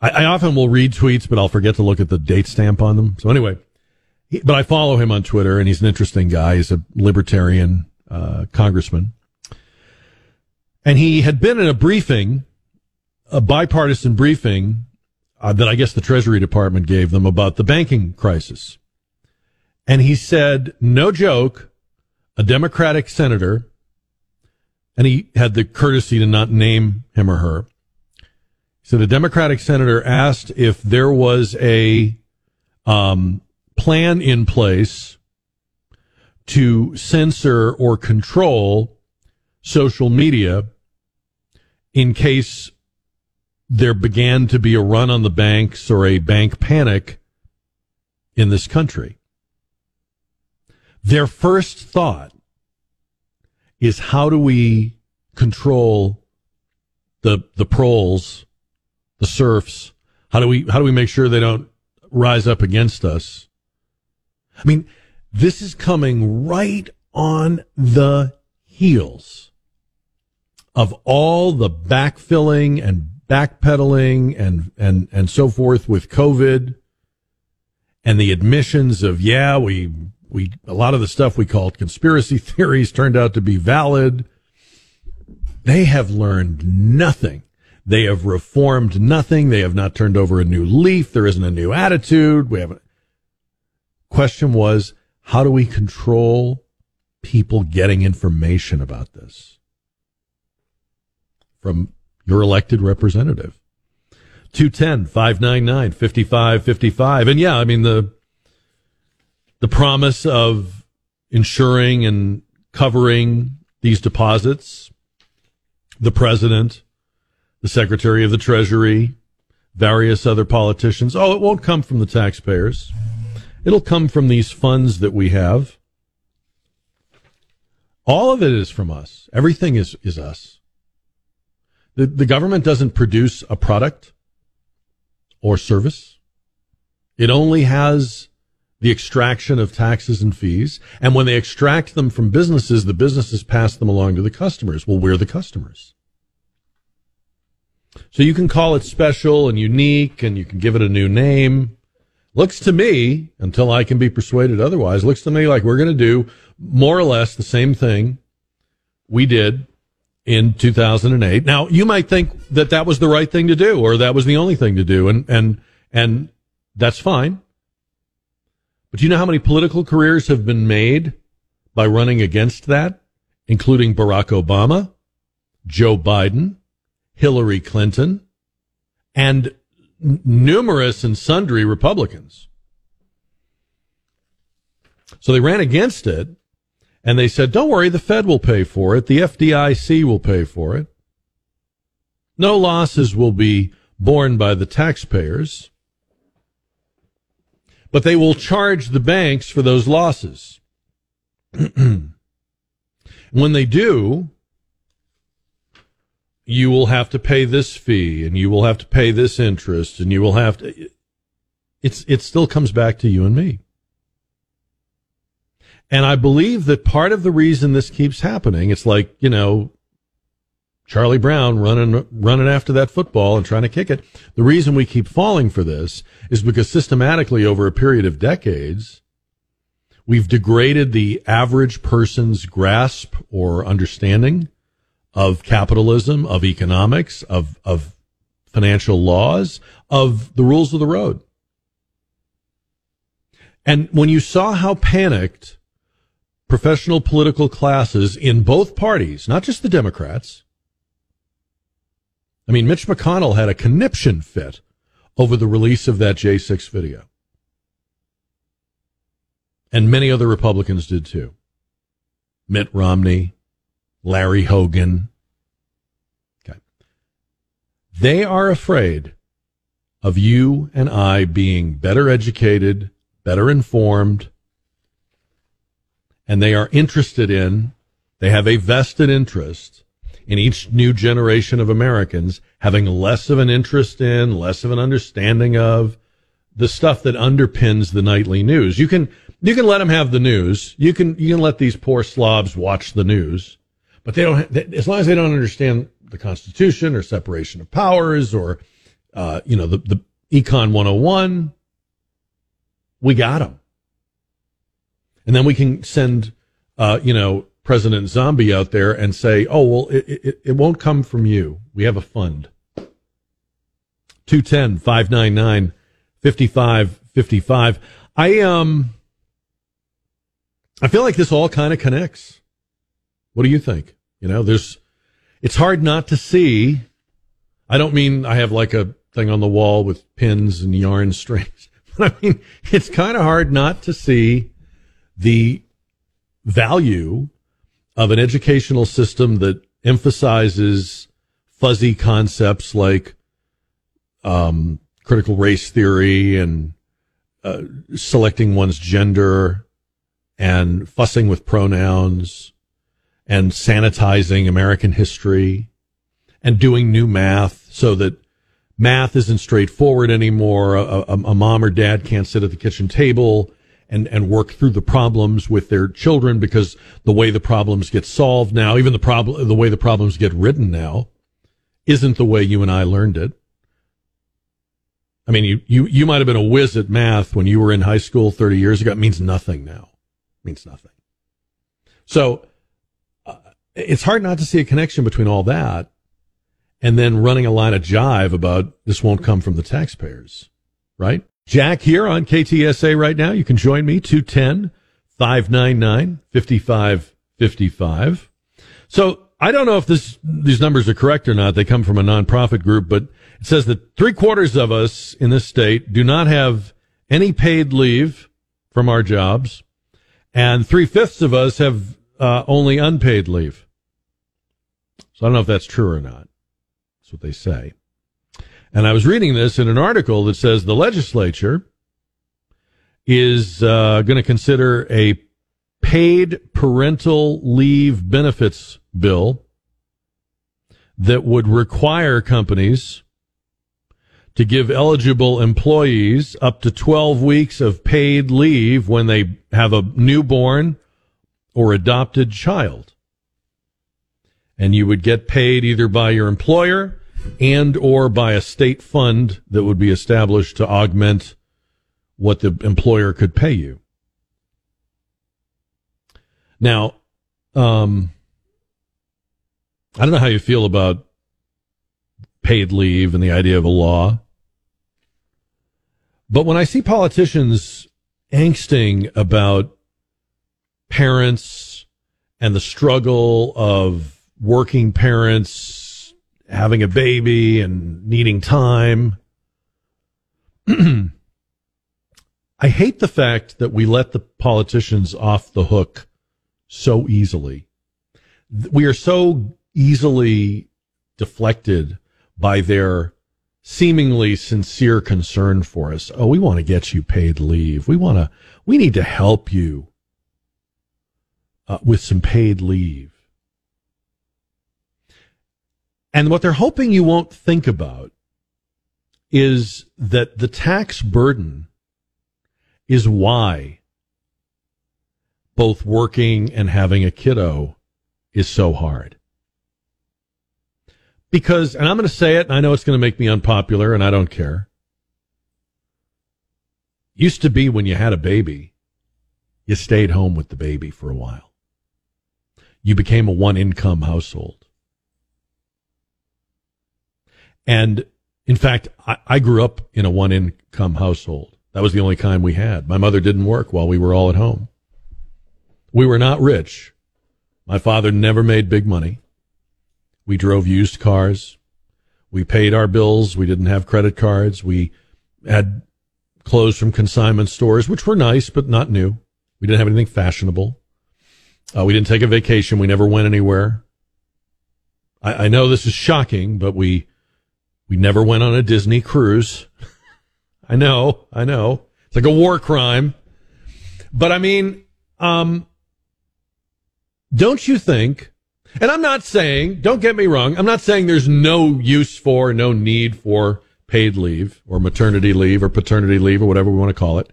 I, I often will read tweets, but I'll forget to look at the date stamp on them. So anyway, he, but I follow him on Twitter, and he's an interesting guy. He's a libertarian uh, congressman, and he had been in a briefing, a bipartisan briefing uh, that I guess the Treasury Department gave them about the banking crisis, and he said, "No joke, a Democratic senator." and he had the courtesy to not name him or her. So the Democratic senator asked if there was a um, plan in place to censor or control social media in case there began to be a run on the banks or a bank panic in this country. Their first thought is how do we control the the proles, the serfs? How do we how do we make sure they don't rise up against us? I mean, this is coming right on the heels of all the backfilling and backpedaling and and and so forth with COVID and the admissions of yeah we we a lot of the stuff we called conspiracy theories turned out to be valid they have learned nothing they have reformed nothing. They have not turned over a new leaf. There isn't a new attitude. We haven't. Question was how do we control people getting information about this? From your elected representative. 210 599 5555. And yeah, I mean, the, the promise of ensuring and covering these deposits, the president, the secretary of the treasury, various other politicians. Oh, it won't come from the taxpayers. It'll come from these funds that we have. All of it is from us. Everything is, is us. The, the government doesn't produce a product or service. It only has the extraction of taxes and fees. And when they extract them from businesses, the businesses pass them along to the customers. Well, we're the customers. So you can call it special and unique and you can give it a new name. Looks to me, until I can be persuaded otherwise, looks to me like we're going to do more or less the same thing we did in 2008. Now, you might think that that was the right thing to do or that was the only thing to do and and and that's fine. But do you know how many political careers have been made by running against that, including Barack Obama, Joe Biden, Hillary Clinton, and n- numerous and sundry Republicans. So they ran against it and they said, don't worry, the Fed will pay for it. The FDIC will pay for it. No losses will be borne by the taxpayers, but they will charge the banks for those losses. when they do, you will have to pay this fee and you will have to pay this interest and you will have to it's it still comes back to you and me. And I believe that part of the reason this keeps happening, it's like, you know, Charlie Brown running running after that football and trying to kick it. The reason we keep falling for this is because systematically over a period of decades, we've degraded the average person's grasp or understanding of capitalism, of economics, of of financial laws, of the rules of the road. And when you saw how panicked professional political classes in both parties, not just the Democrats. I mean, Mitch McConnell had a conniption fit over the release of that J6 video. And many other Republicans did too. Mitt Romney, Larry Hogan. Okay. They are afraid of you and I being better educated, better informed, and they are interested in, they have a vested interest in each new generation of Americans having less of an interest in, less of an understanding of the stuff that underpins the nightly news. You can, you can let them have the news. You can, you can let these poor slobs watch the news, but they don't, as long as they don't understand the Constitution or separation of powers or, uh, you know, the, the Econ 101, we got them and then we can send, uh, you know, President Zombie out there and say, oh, well, it, it, it won't come from you. We have a fund. 210 599 5555. I, um, I feel like this all kind of connects. What do you think? You know, there's, it's hard not to see. I don't mean I have like a thing on the wall with pins and yarn strings, but I mean, it's kind of hard not to see the value of an educational system that emphasizes fuzzy concepts like um, critical race theory and uh, selecting one's gender and fussing with pronouns and sanitizing American history and doing new math so that math isn't straightforward anymore. A, a, a, mom or dad can't sit at the kitchen table and, and work through the problems with their children because the way the problems get solved now, even the problem, the way the problems get written now isn't the way you and I learned it. I mean, you, you, you might have been a whiz at math when you were in high school 30 years ago. It means nothing now. It means nothing. So it's hard not to see a connection between all that and then running a line of jive about this won't come from the taxpayers, right? Jack here on KTSA right now. You can join me 210 599 5555. So I don't know if this, these numbers are correct or not. They come from a nonprofit group, but it says that three quarters of us in this state do not have any paid leave from our jobs, and three fifths of us have uh, only unpaid leave. So I don't know if that's true or not. That's what they say. And I was reading this in an article that says the legislature is uh, going to consider a paid parental leave benefits bill that would require companies to give eligible employees up to 12 weeks of paid leave when they have a newborn or adopted child. And you would get paid either by your employer and or by a state fund that would be established to augment what the employer could pay you. Now, um, I don't know how you feel about paid leave and the idea of a law. But when I see politicians angsting about parents and the struggle of working parents having a baby and needing time, I hate the fact that we let the politicians off the hook so easily. We are so easily deflected by their seemingly sincere concern for us. Oh, we want to get you paid leave. We want to, we need to help you uh, with some paid leave. And what they're hoping you won't think about is that the tax burden is why both working and having a kiddo is so hard because, and I'm going to say it, and I know it's going to make me unpopular, and I don't care. Used to be when you had a baby, you stayed home with the baby for a while. You became a one income household. And in fact, I, I grew up in a one income household. That was the only kind we had. My mother didn't work while we were all at home. We were not rich. My father never made big money. We drove used cars. We paid our bills. We didn't have credit cards. We had clothes from consignment stores, which were nice, but not new. We didn't have anything fashionable. Uh, we didn't take a vacation. We never went anywhere. I, I know this is shocking, but we, we never went on a Disney cruise. I know, I know. It's like a war crime. But I mean, um, don't you think and I'm not saying, don't get me wrong, I'm not saying there's no use for, no need for paid leave or maternity leave or paternity leave or whatever we want to call it.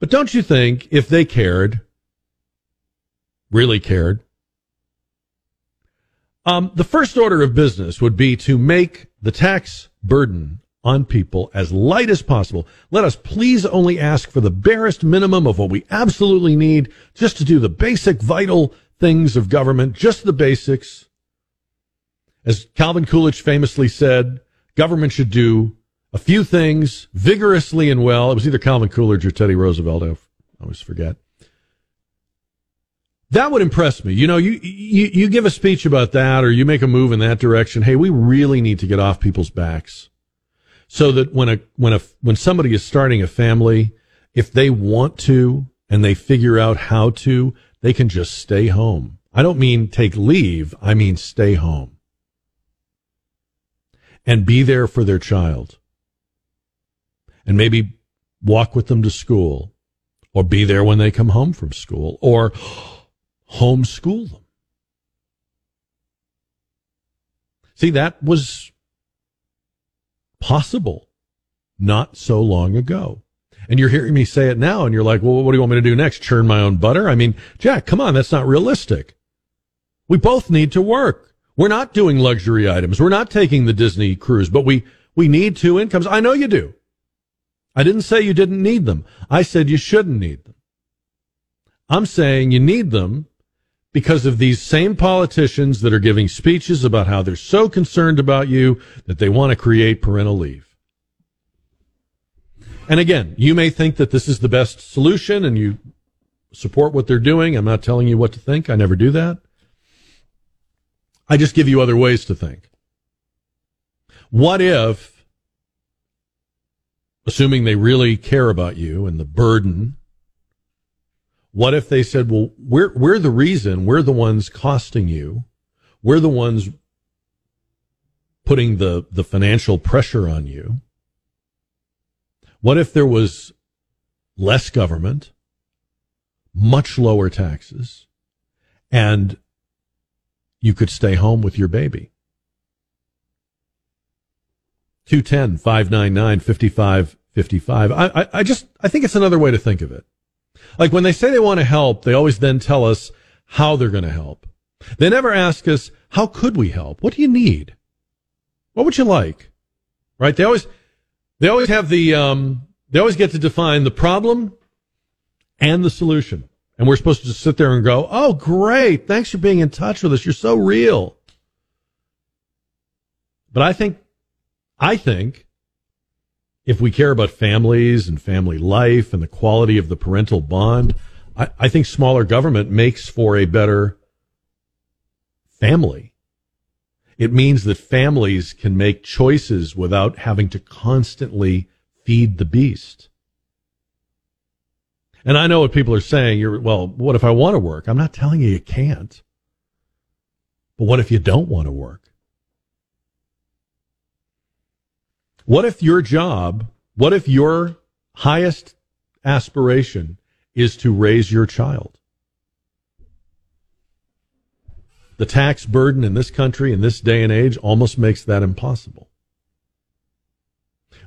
But don't you think if they cared, really cared, um, the first order of business would be to make the tax burden on people as light as possible. Let us please only ask for the barest minimum of what we absolutely need just to do the basic vital things of government, just the basics. As Calvin Coolidge famously said, government should do a few things vigorously and well. It was either Calvin Coolidge or Teddy Roosevelt. I always forget. That would impress me. You know, you, you, you give a speech about that or you make a move in that direction. Hey, we really need to get off people's backs so that when a, when a, when somebody is starting a family, if they want to and they figure out how to, they can just stay home. I don't mean take leave. I mean stay home and be there for their child and maybe walk with them to school or be there when they come home from school or homeschool them. See, that was possible not so long ago. And you're hearing me say it now, and you're like, well, what do you want me to do next? Churn my own butter? I mean, Jack, come on, that's not realistic. We both need to work. We're not doing luxury items. We're not taking the Disney cruise, but we, we need two incomes. I know you do. I didn't say you didn't need them. I said you shouldn't need them. I'm saying you need them because of these same politicians that are giving speeches about how they're so concerned about you that they want to create parental leave. And again, you may think that this is the best solution and you support what they're doing. I'm not telling you what to think. I never do that. I just give you other ways to think. What if, assuming they really care about you and the burden, what if they said, well, we're, we're the reason, we're the ones costing you, we're the ones putting the, the financial pressure on you. What if there was less government, much lower taxes, and you could stay home with your baby. 210 599 5555. I, I just, I think it's another way to think of it. Like when they say they want to help, they always then tell us how they're going to help. They never ask us, how could we help? What do you need? What would you like? Right? They always, they always have the, um, they always get to define the problem and the solution. And we're supposed to just sit there and go, oh, great. Thanks for being in touch with us. You're so real. But I think, I think if we care about families and family life and the quality of the parental bond, I, I think smaller government makes for a better family. It means that families can make choices without having to constantly feed the beast. And I know what people are saying. You're, well, what if I want to work? I'm not telling you you can't. But what if you don't want to work? What if your job, what if your highest aspiration is to raise your child? The tax burden in this country in this day and age almost makes that impossible.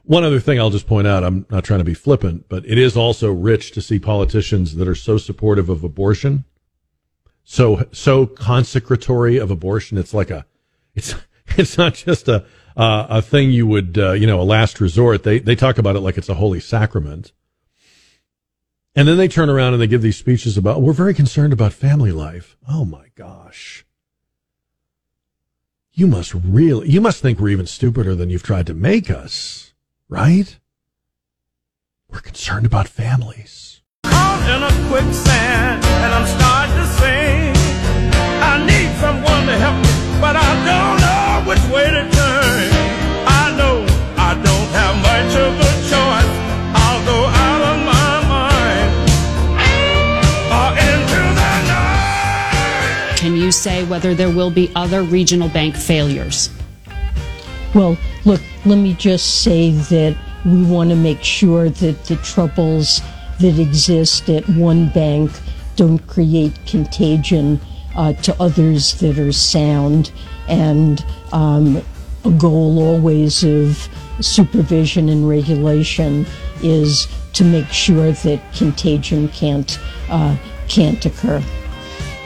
One other thing I'll just point out, I'm not trying to be flippant, but it is also rich to see politicians that are so supportive of abortion, so so consecratory of abortion. It's like a, it's it's not just a uh, a thing you would uh, you know a last resort. They they talk about it like it's a holy sacrament, and then they turn around and they give these speeches about we're very concerned about family life. Oh my gosh. You must really, you must think we're even stupider than you've tried to make us right? We're concerned about families. I need someone to help me, but I don't say whether there will be other regional bank failures? Well, look, let me just say that we want to make sure that the troubles that exist at one bank don't create contagion uh, to others that are sound, and um, a goal always of supervision and regulation is to make sure that contagion can't uh, can't occur.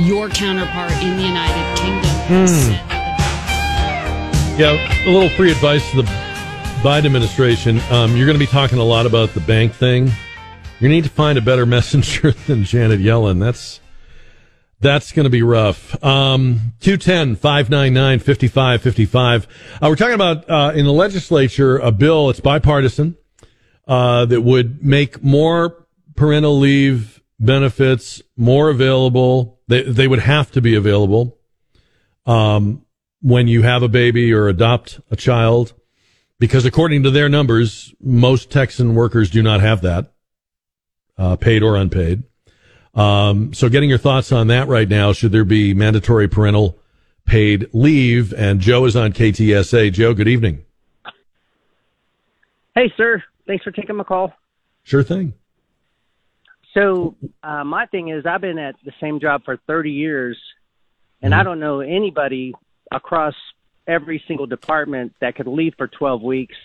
Your counterpart in the United Kingdom Hmm. Yeah, a little free advice to the Biden administration. Um, you're going to be talking a lot about the bank thing. You need to find a better messenger than Janet Yellen. That's that's going to be rough. Um, 210 599 5555. Uh, we're talking about uh, in the legislature a bill, it's bipartisan, uh, that would make more parental leave benefits more available. They they would have to be available um, when you have a baby or adopt a child, because according to their numbers, most Texan workers do not have that, uh, paid or unpaid. Um, so, getting your thoughts on that right now. Should there be mandatory parental paid leave? And Joe is on KTSA. Joe, good evening. Hey, sir. Thanks for taking my call. Sure thing. So, uh, my thing is, I've been at the same job for 30 years, and I don't know anybody across every single department that could leave for 12 weeks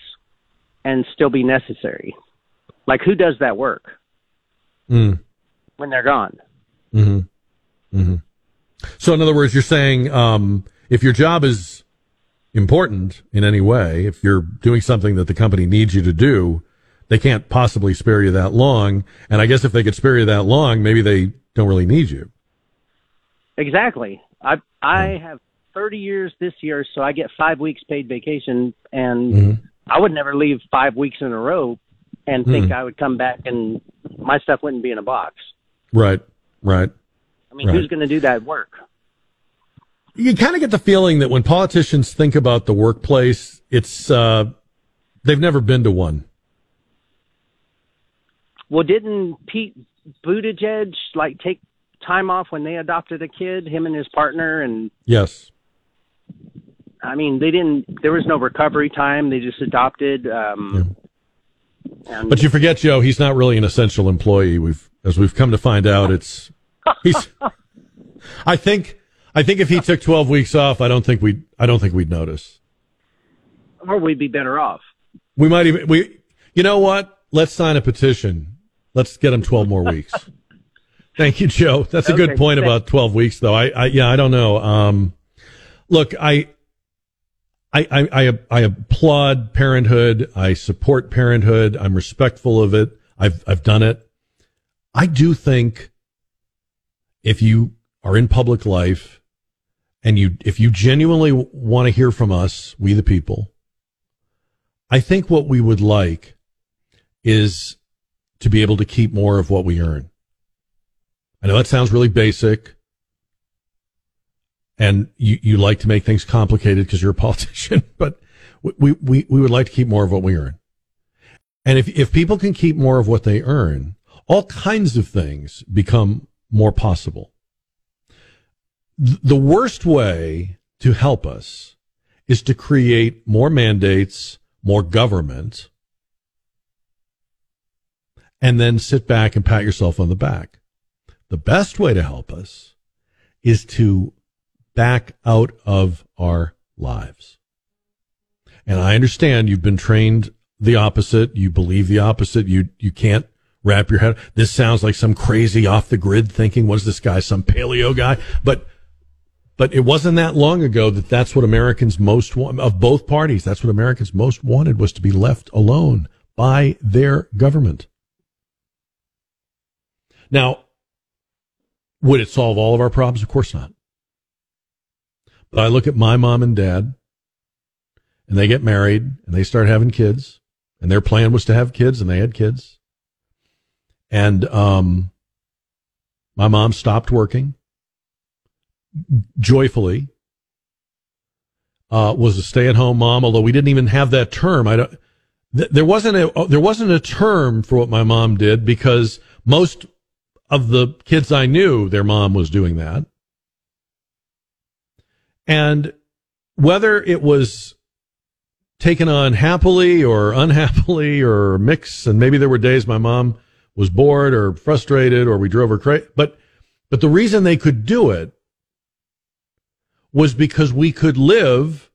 and still be necessary. Like, who does that work Mm. when they're gone? hmm hmm So, in other words, you're saying um, if your job is important in any way, if you're doing something that the company needs you to do, they can't possibly spare you that long. And I guess if they could spare you that long, maybe they don't really need you. Exactly. I I have 30 years this year, so I get five weeks paid vacation, and Mm-hmm. I would never leave five weeks in a row and think Hmm. I would come back and my stuff wouldn't be in a box. Right. Right. I mean, Right. who's going to do that work? You kind of get the feeling that when politicians think about the workplace, it's uh, they've never been to one. Well, didn't Pete Buttigieg like take time off when they adopted a kid, him and his partner, and Yes. I mean, they didn't. There was no recovery time. They just adopted. Um, and But you forget, Joe, he's not really an essential employee. We've, as we've come to find out, it's he's. I think, I think if he took twelve weeks off, I don't think we, I don't think we'd notice. or we'd be better off. We might even, we, you know what? Let's sign a petition. Let's get him twelve more weeks. Thank you, Joe. That's a good point thanks. about twelve weeks, though. I, I, yeah, I don't know. Um, look, I, I, I, I, I applaud parenthood. I support parenthood. I'm respectful of it. I've, I've done it. I do think if you are in public life and you, if you genuinely want to hear from us, we the people, I think what we would like is to be able to keep more of what we earn. I know that sounds really basic and you, you like to make things complicated because you're a politician, but we, we, we would like to keep more of what we earn. And if, if people can keep more of what they earn, all kinds of things become more possible. The worst way to help us is to create more mandates, more government, and then sit back and pat yourself on the back. The best way to help us is to back out of our lives. And I understand you've been trained the opposite. You believe the opposite. You, you can't wrap your head. This sounds like some crazy off the grid thinking. What is this guy? Some paleo guy? But, but it wasn't that long ago that that's what Americans most want of both parties. That's what Americans most wanted was to be left alone by their government. Now, would it solve all of our problems? Of course not. But I look at my mom and dad, and they get married and they start having kids, and their plan was to have kids, and they had kids. And um, my mom stopped working joyfully. Uh, was a stay-at-home mom, although we didn't even have that term. I don't. Th- there wasn't a there wasn't a term for what my mom did because most of the kids I knew, their mom was doing that. And whether it was taken on happily or unhappily or mix, and maybe there were days my mom was bored or frustrated or we drove her crazy, but, but the reason they could do it was because we could live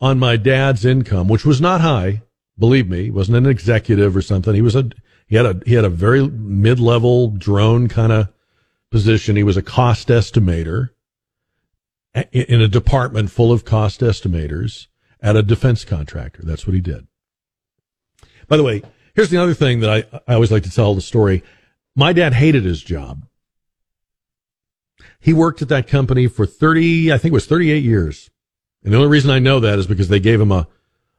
on my dad's income, which was not high. Believe me, wasn't an executive or something. He was a, he had a, he had a very mid-level drone kind of position. He was a cost estimator in a department full of cost estimators at a defense contractor. That's what he did. By the way, here's the other thing that I, I always like to tell the story. My dad hated his job. He worked at that company for 30, I think it was 38 years. And the only reason I know that is because they gave him a,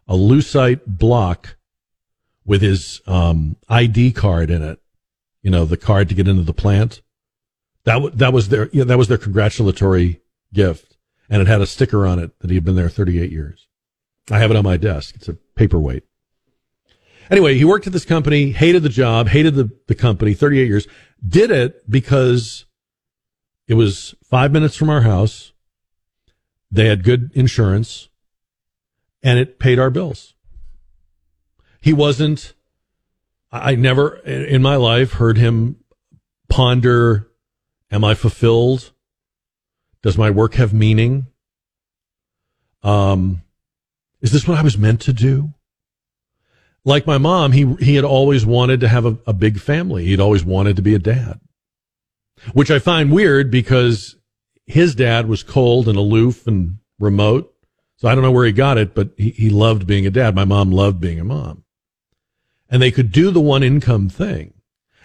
a lucite block with his um, ID card in it. you know, the card to get into the plant. That w- that was their you know, that was their congratulatory gift, and it had a sticker on it that he had been there 38 years. I have it on my desk. It's a paperweight. Anyway, he worked at this company, hated the job, hated the, the company, 38 years, did it because it was five minutes from our house. They had good insurance and it paid our bills. He wasn't, I never in my life heard him ponder, am I fulfilled? Does my work have meaning? Um, is this what I was meant to do? Like my mom, he, he had always wanted to have a, a big family. He'd always wanted to be a dad, which I find weird because his dad was cold and aloof and remote. So I don't know where he got it, but he, he loved being a dad. My mom loved being a mom. And they could do the one income thing.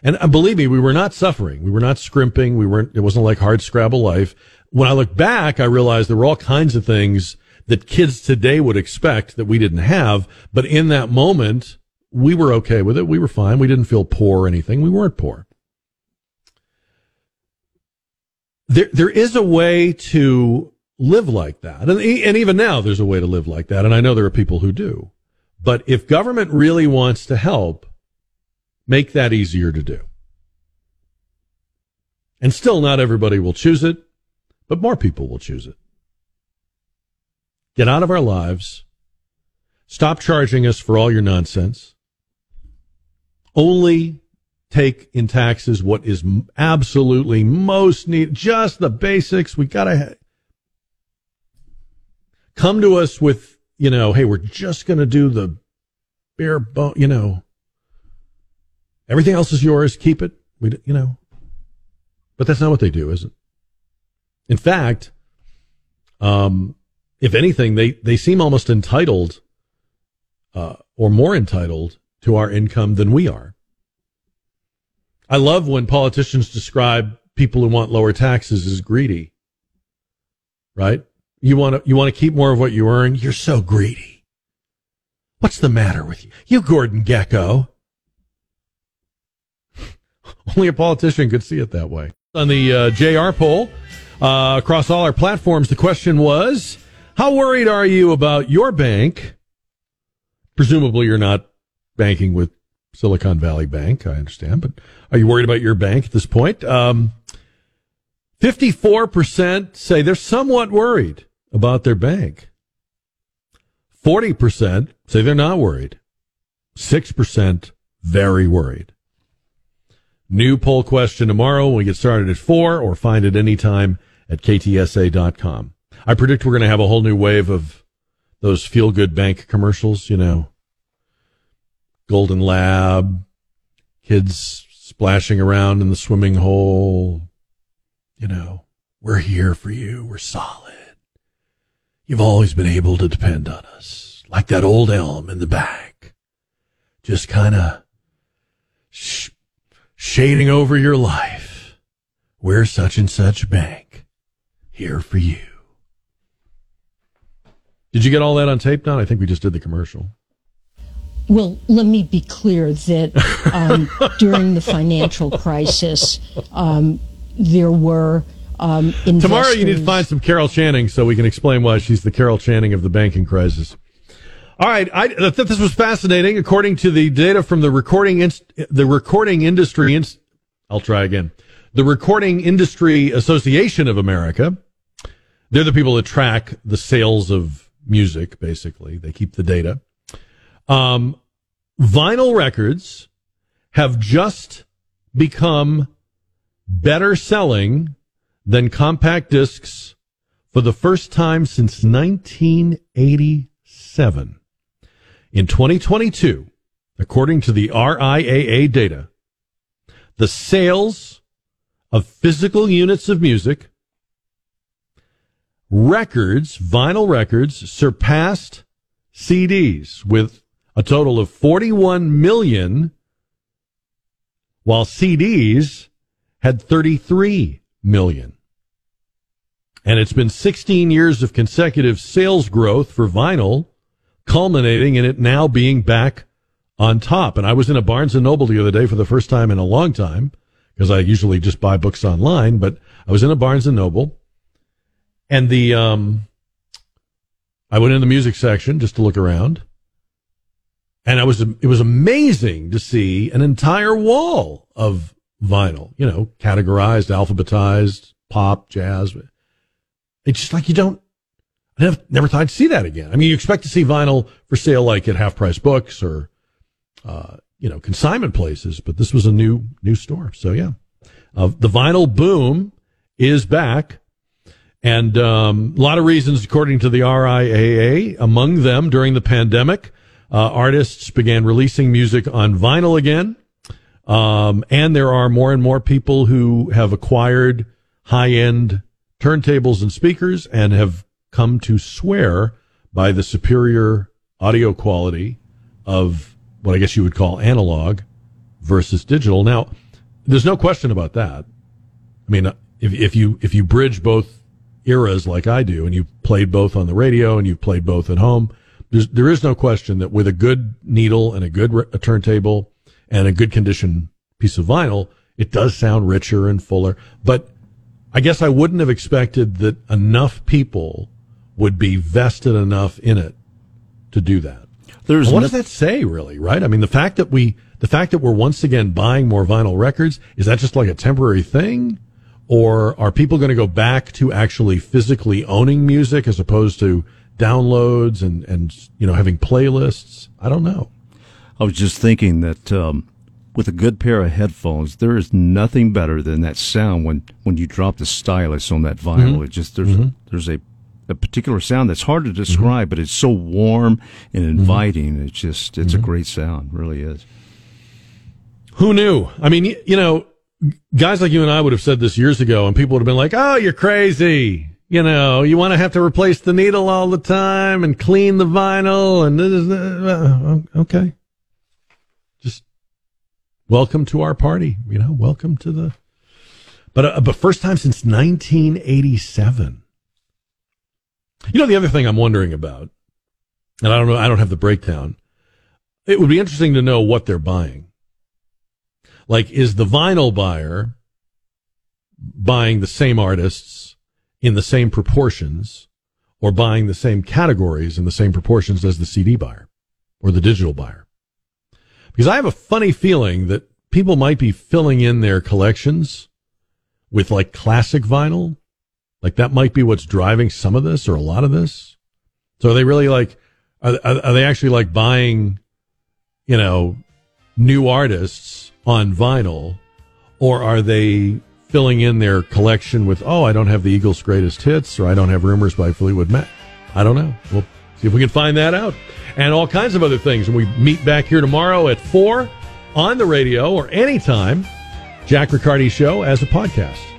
And uh, believe me, we were not suffering. We were not scrimping. We weren't, it wasn't like hard scrabble life. When I look back, I realized there were all kinds of things that kids today would expect that we didn't have. But in that moment, we were okay with it. We were fine. We didn't feel poor or anything. We weren't poor. There, there is a way to live like that. And, and even now, there's a way to live like that. And I know there are people who do. But if government really wants to help, make that easier to do. And still, not everybody will choose it, but more people will choose it. Get out of our lives. Stop charging us for all your nonsense. Only take in taxes what is absolutely most needed, just the basics. We gotta ha- come to us with, you know, hey, we're just gonna do the bare bone, you know, everything else is yours. Keep it. We, you know, but that's not what they do, is it? In fact, um, if anything, they, they seem almost entitled, uh, or more entitled to our income than we are. I love when politicians describe people who want lower taxes as greedy. Right? You want to, you want to keep more of what you earn? You're so greedy. What's the matter with you? You Gordon Gekko? Only a politician could see it that way. On the uh, JR poll, uh, across all our platforms, the question was, how worried are you about your bank? Presumably you're not banking with Silicon Valley Bank, I understand, but are you worried about your bank at this point? Um, 54% say they're somewhat worried about their bank. 40% say they're not worried. 6% very worried. New poll question tomorrow. We get started at 4 or find it anytime at ktsa.com. I predict we're going to have a whole new wave of those feel good bank commercials, you know, Golden Lab, kids splashing around in the swimming hole. You know, we're here for you. We're solid. You've always been able to depend on us, like that old elm in the back. Just kind of sh- shading over your life. We're such and such bank. Here for you. Did you get all that on tape, Don? I think we just did the commercial. Well, let me be clear that um, during the financial crisis, um, there were um, Tomorrow you need to find some Carol Channing so we can explain why she's the Carol Channing of the banking crisis. All right, I, I thought this was fascinating. According to the data from the recording inst- the recording industry, inst- I'll try again. The Recording Industry Association of America. They're the people that track the sales of music. Basically, they keep the data. Um, vinyl records have just become better selling than compact discs for the first time since 1987. In 2022, according to the RIAA data, the sales of physical units of music, records, vinyl records, surpassed CDs with a total of 41 million, while CDs had 33 million. And it's been 16 years of consecutive sales growth for vinyl, culminating in it now being back on top. And I was in a Barnes and Noble the other day for the first time in a long time because I usually just buy books online, but I was in a Barnes and Noble and the, um, I went in the music section just to look around and I was, it was amazing to see an entire wall of vinyl, you know, categorized, alphabetized, pop, jazz. It's just like you don't, I never, never thought I'd see that again. I mean, you expect to see vinyl for sale like at half price books or, uh, you know, consignment places, but this was a new, new store. So yeah, uh, the vinyl boom is back. And um, a lot of reasons, according to the RIAA, among them during the pandemic, uh, artists began releasing music on vinyl again. Um, and there are more and more people who have acquired high end turntables and speakers and have come to swear by the superior audio quality of what I guess you would call analog versus digital. Now, there's no question about that. I mean, if, if you, if you bridge both eras like I do and you played both on the radio and you've played both at home, there's, there is no question that with a good needle and a good a turntable and a good condition piece of vinyl, it does sound richer and fuller. But I guess I wouldn't have expected that enough people would be vested enough in it to do that. There's what does that say, really? Right? I mean, the fact that we, the fact that we're once again buying more vinyl records is that just like a temporary thing, or are people going to go back to actually physically owning music as opposed to downloads and and you know having playlists? I don't know. I was just thinking that um, with a good pair of headphones, there is nothing better than that sound when, when you drop the stylus on that vinyl. Mhm. It just there's Mhm. there's a a particular sound that's hard to describe, but it's so warm and inviting. It's just it's a great sound, really is. Who knew? I mean, you know, guys like you and I would have said this years ago, and people would have been like, "Oh, you're crazy." You know, you want to have to replace the needle all the time and clean the vinyl, and this is, uh, okay. Welcome to our party. You know, welcome to the. But uh, but first time since 1987. You know, the other thing I'm wondering about, and I don't know, I don't have the breakdown. It would be interesting to know what they're buying. Like, is the vinyl buyer buying the same artists in the same proportions or buying the same categories in the same proportions as the CD buyer or the digital buyer? Because I have a funny feeling that people might be filling in their collections with like classic vinyl. Like that might be what's driving some of this or a lot of this. So are they really like, are, are, they actually like buying, you know, new artists on vinyl or are they filling in their collection with, oh, I don't have the Eagles greatest hits or I don't have Rumours by Fleetwood Mac. I don't know. We'll see if we can find that out and all kinds of other things. And we meet back here tomorrow at four on the radio or anytime. Jack Riccardi show as a podcast.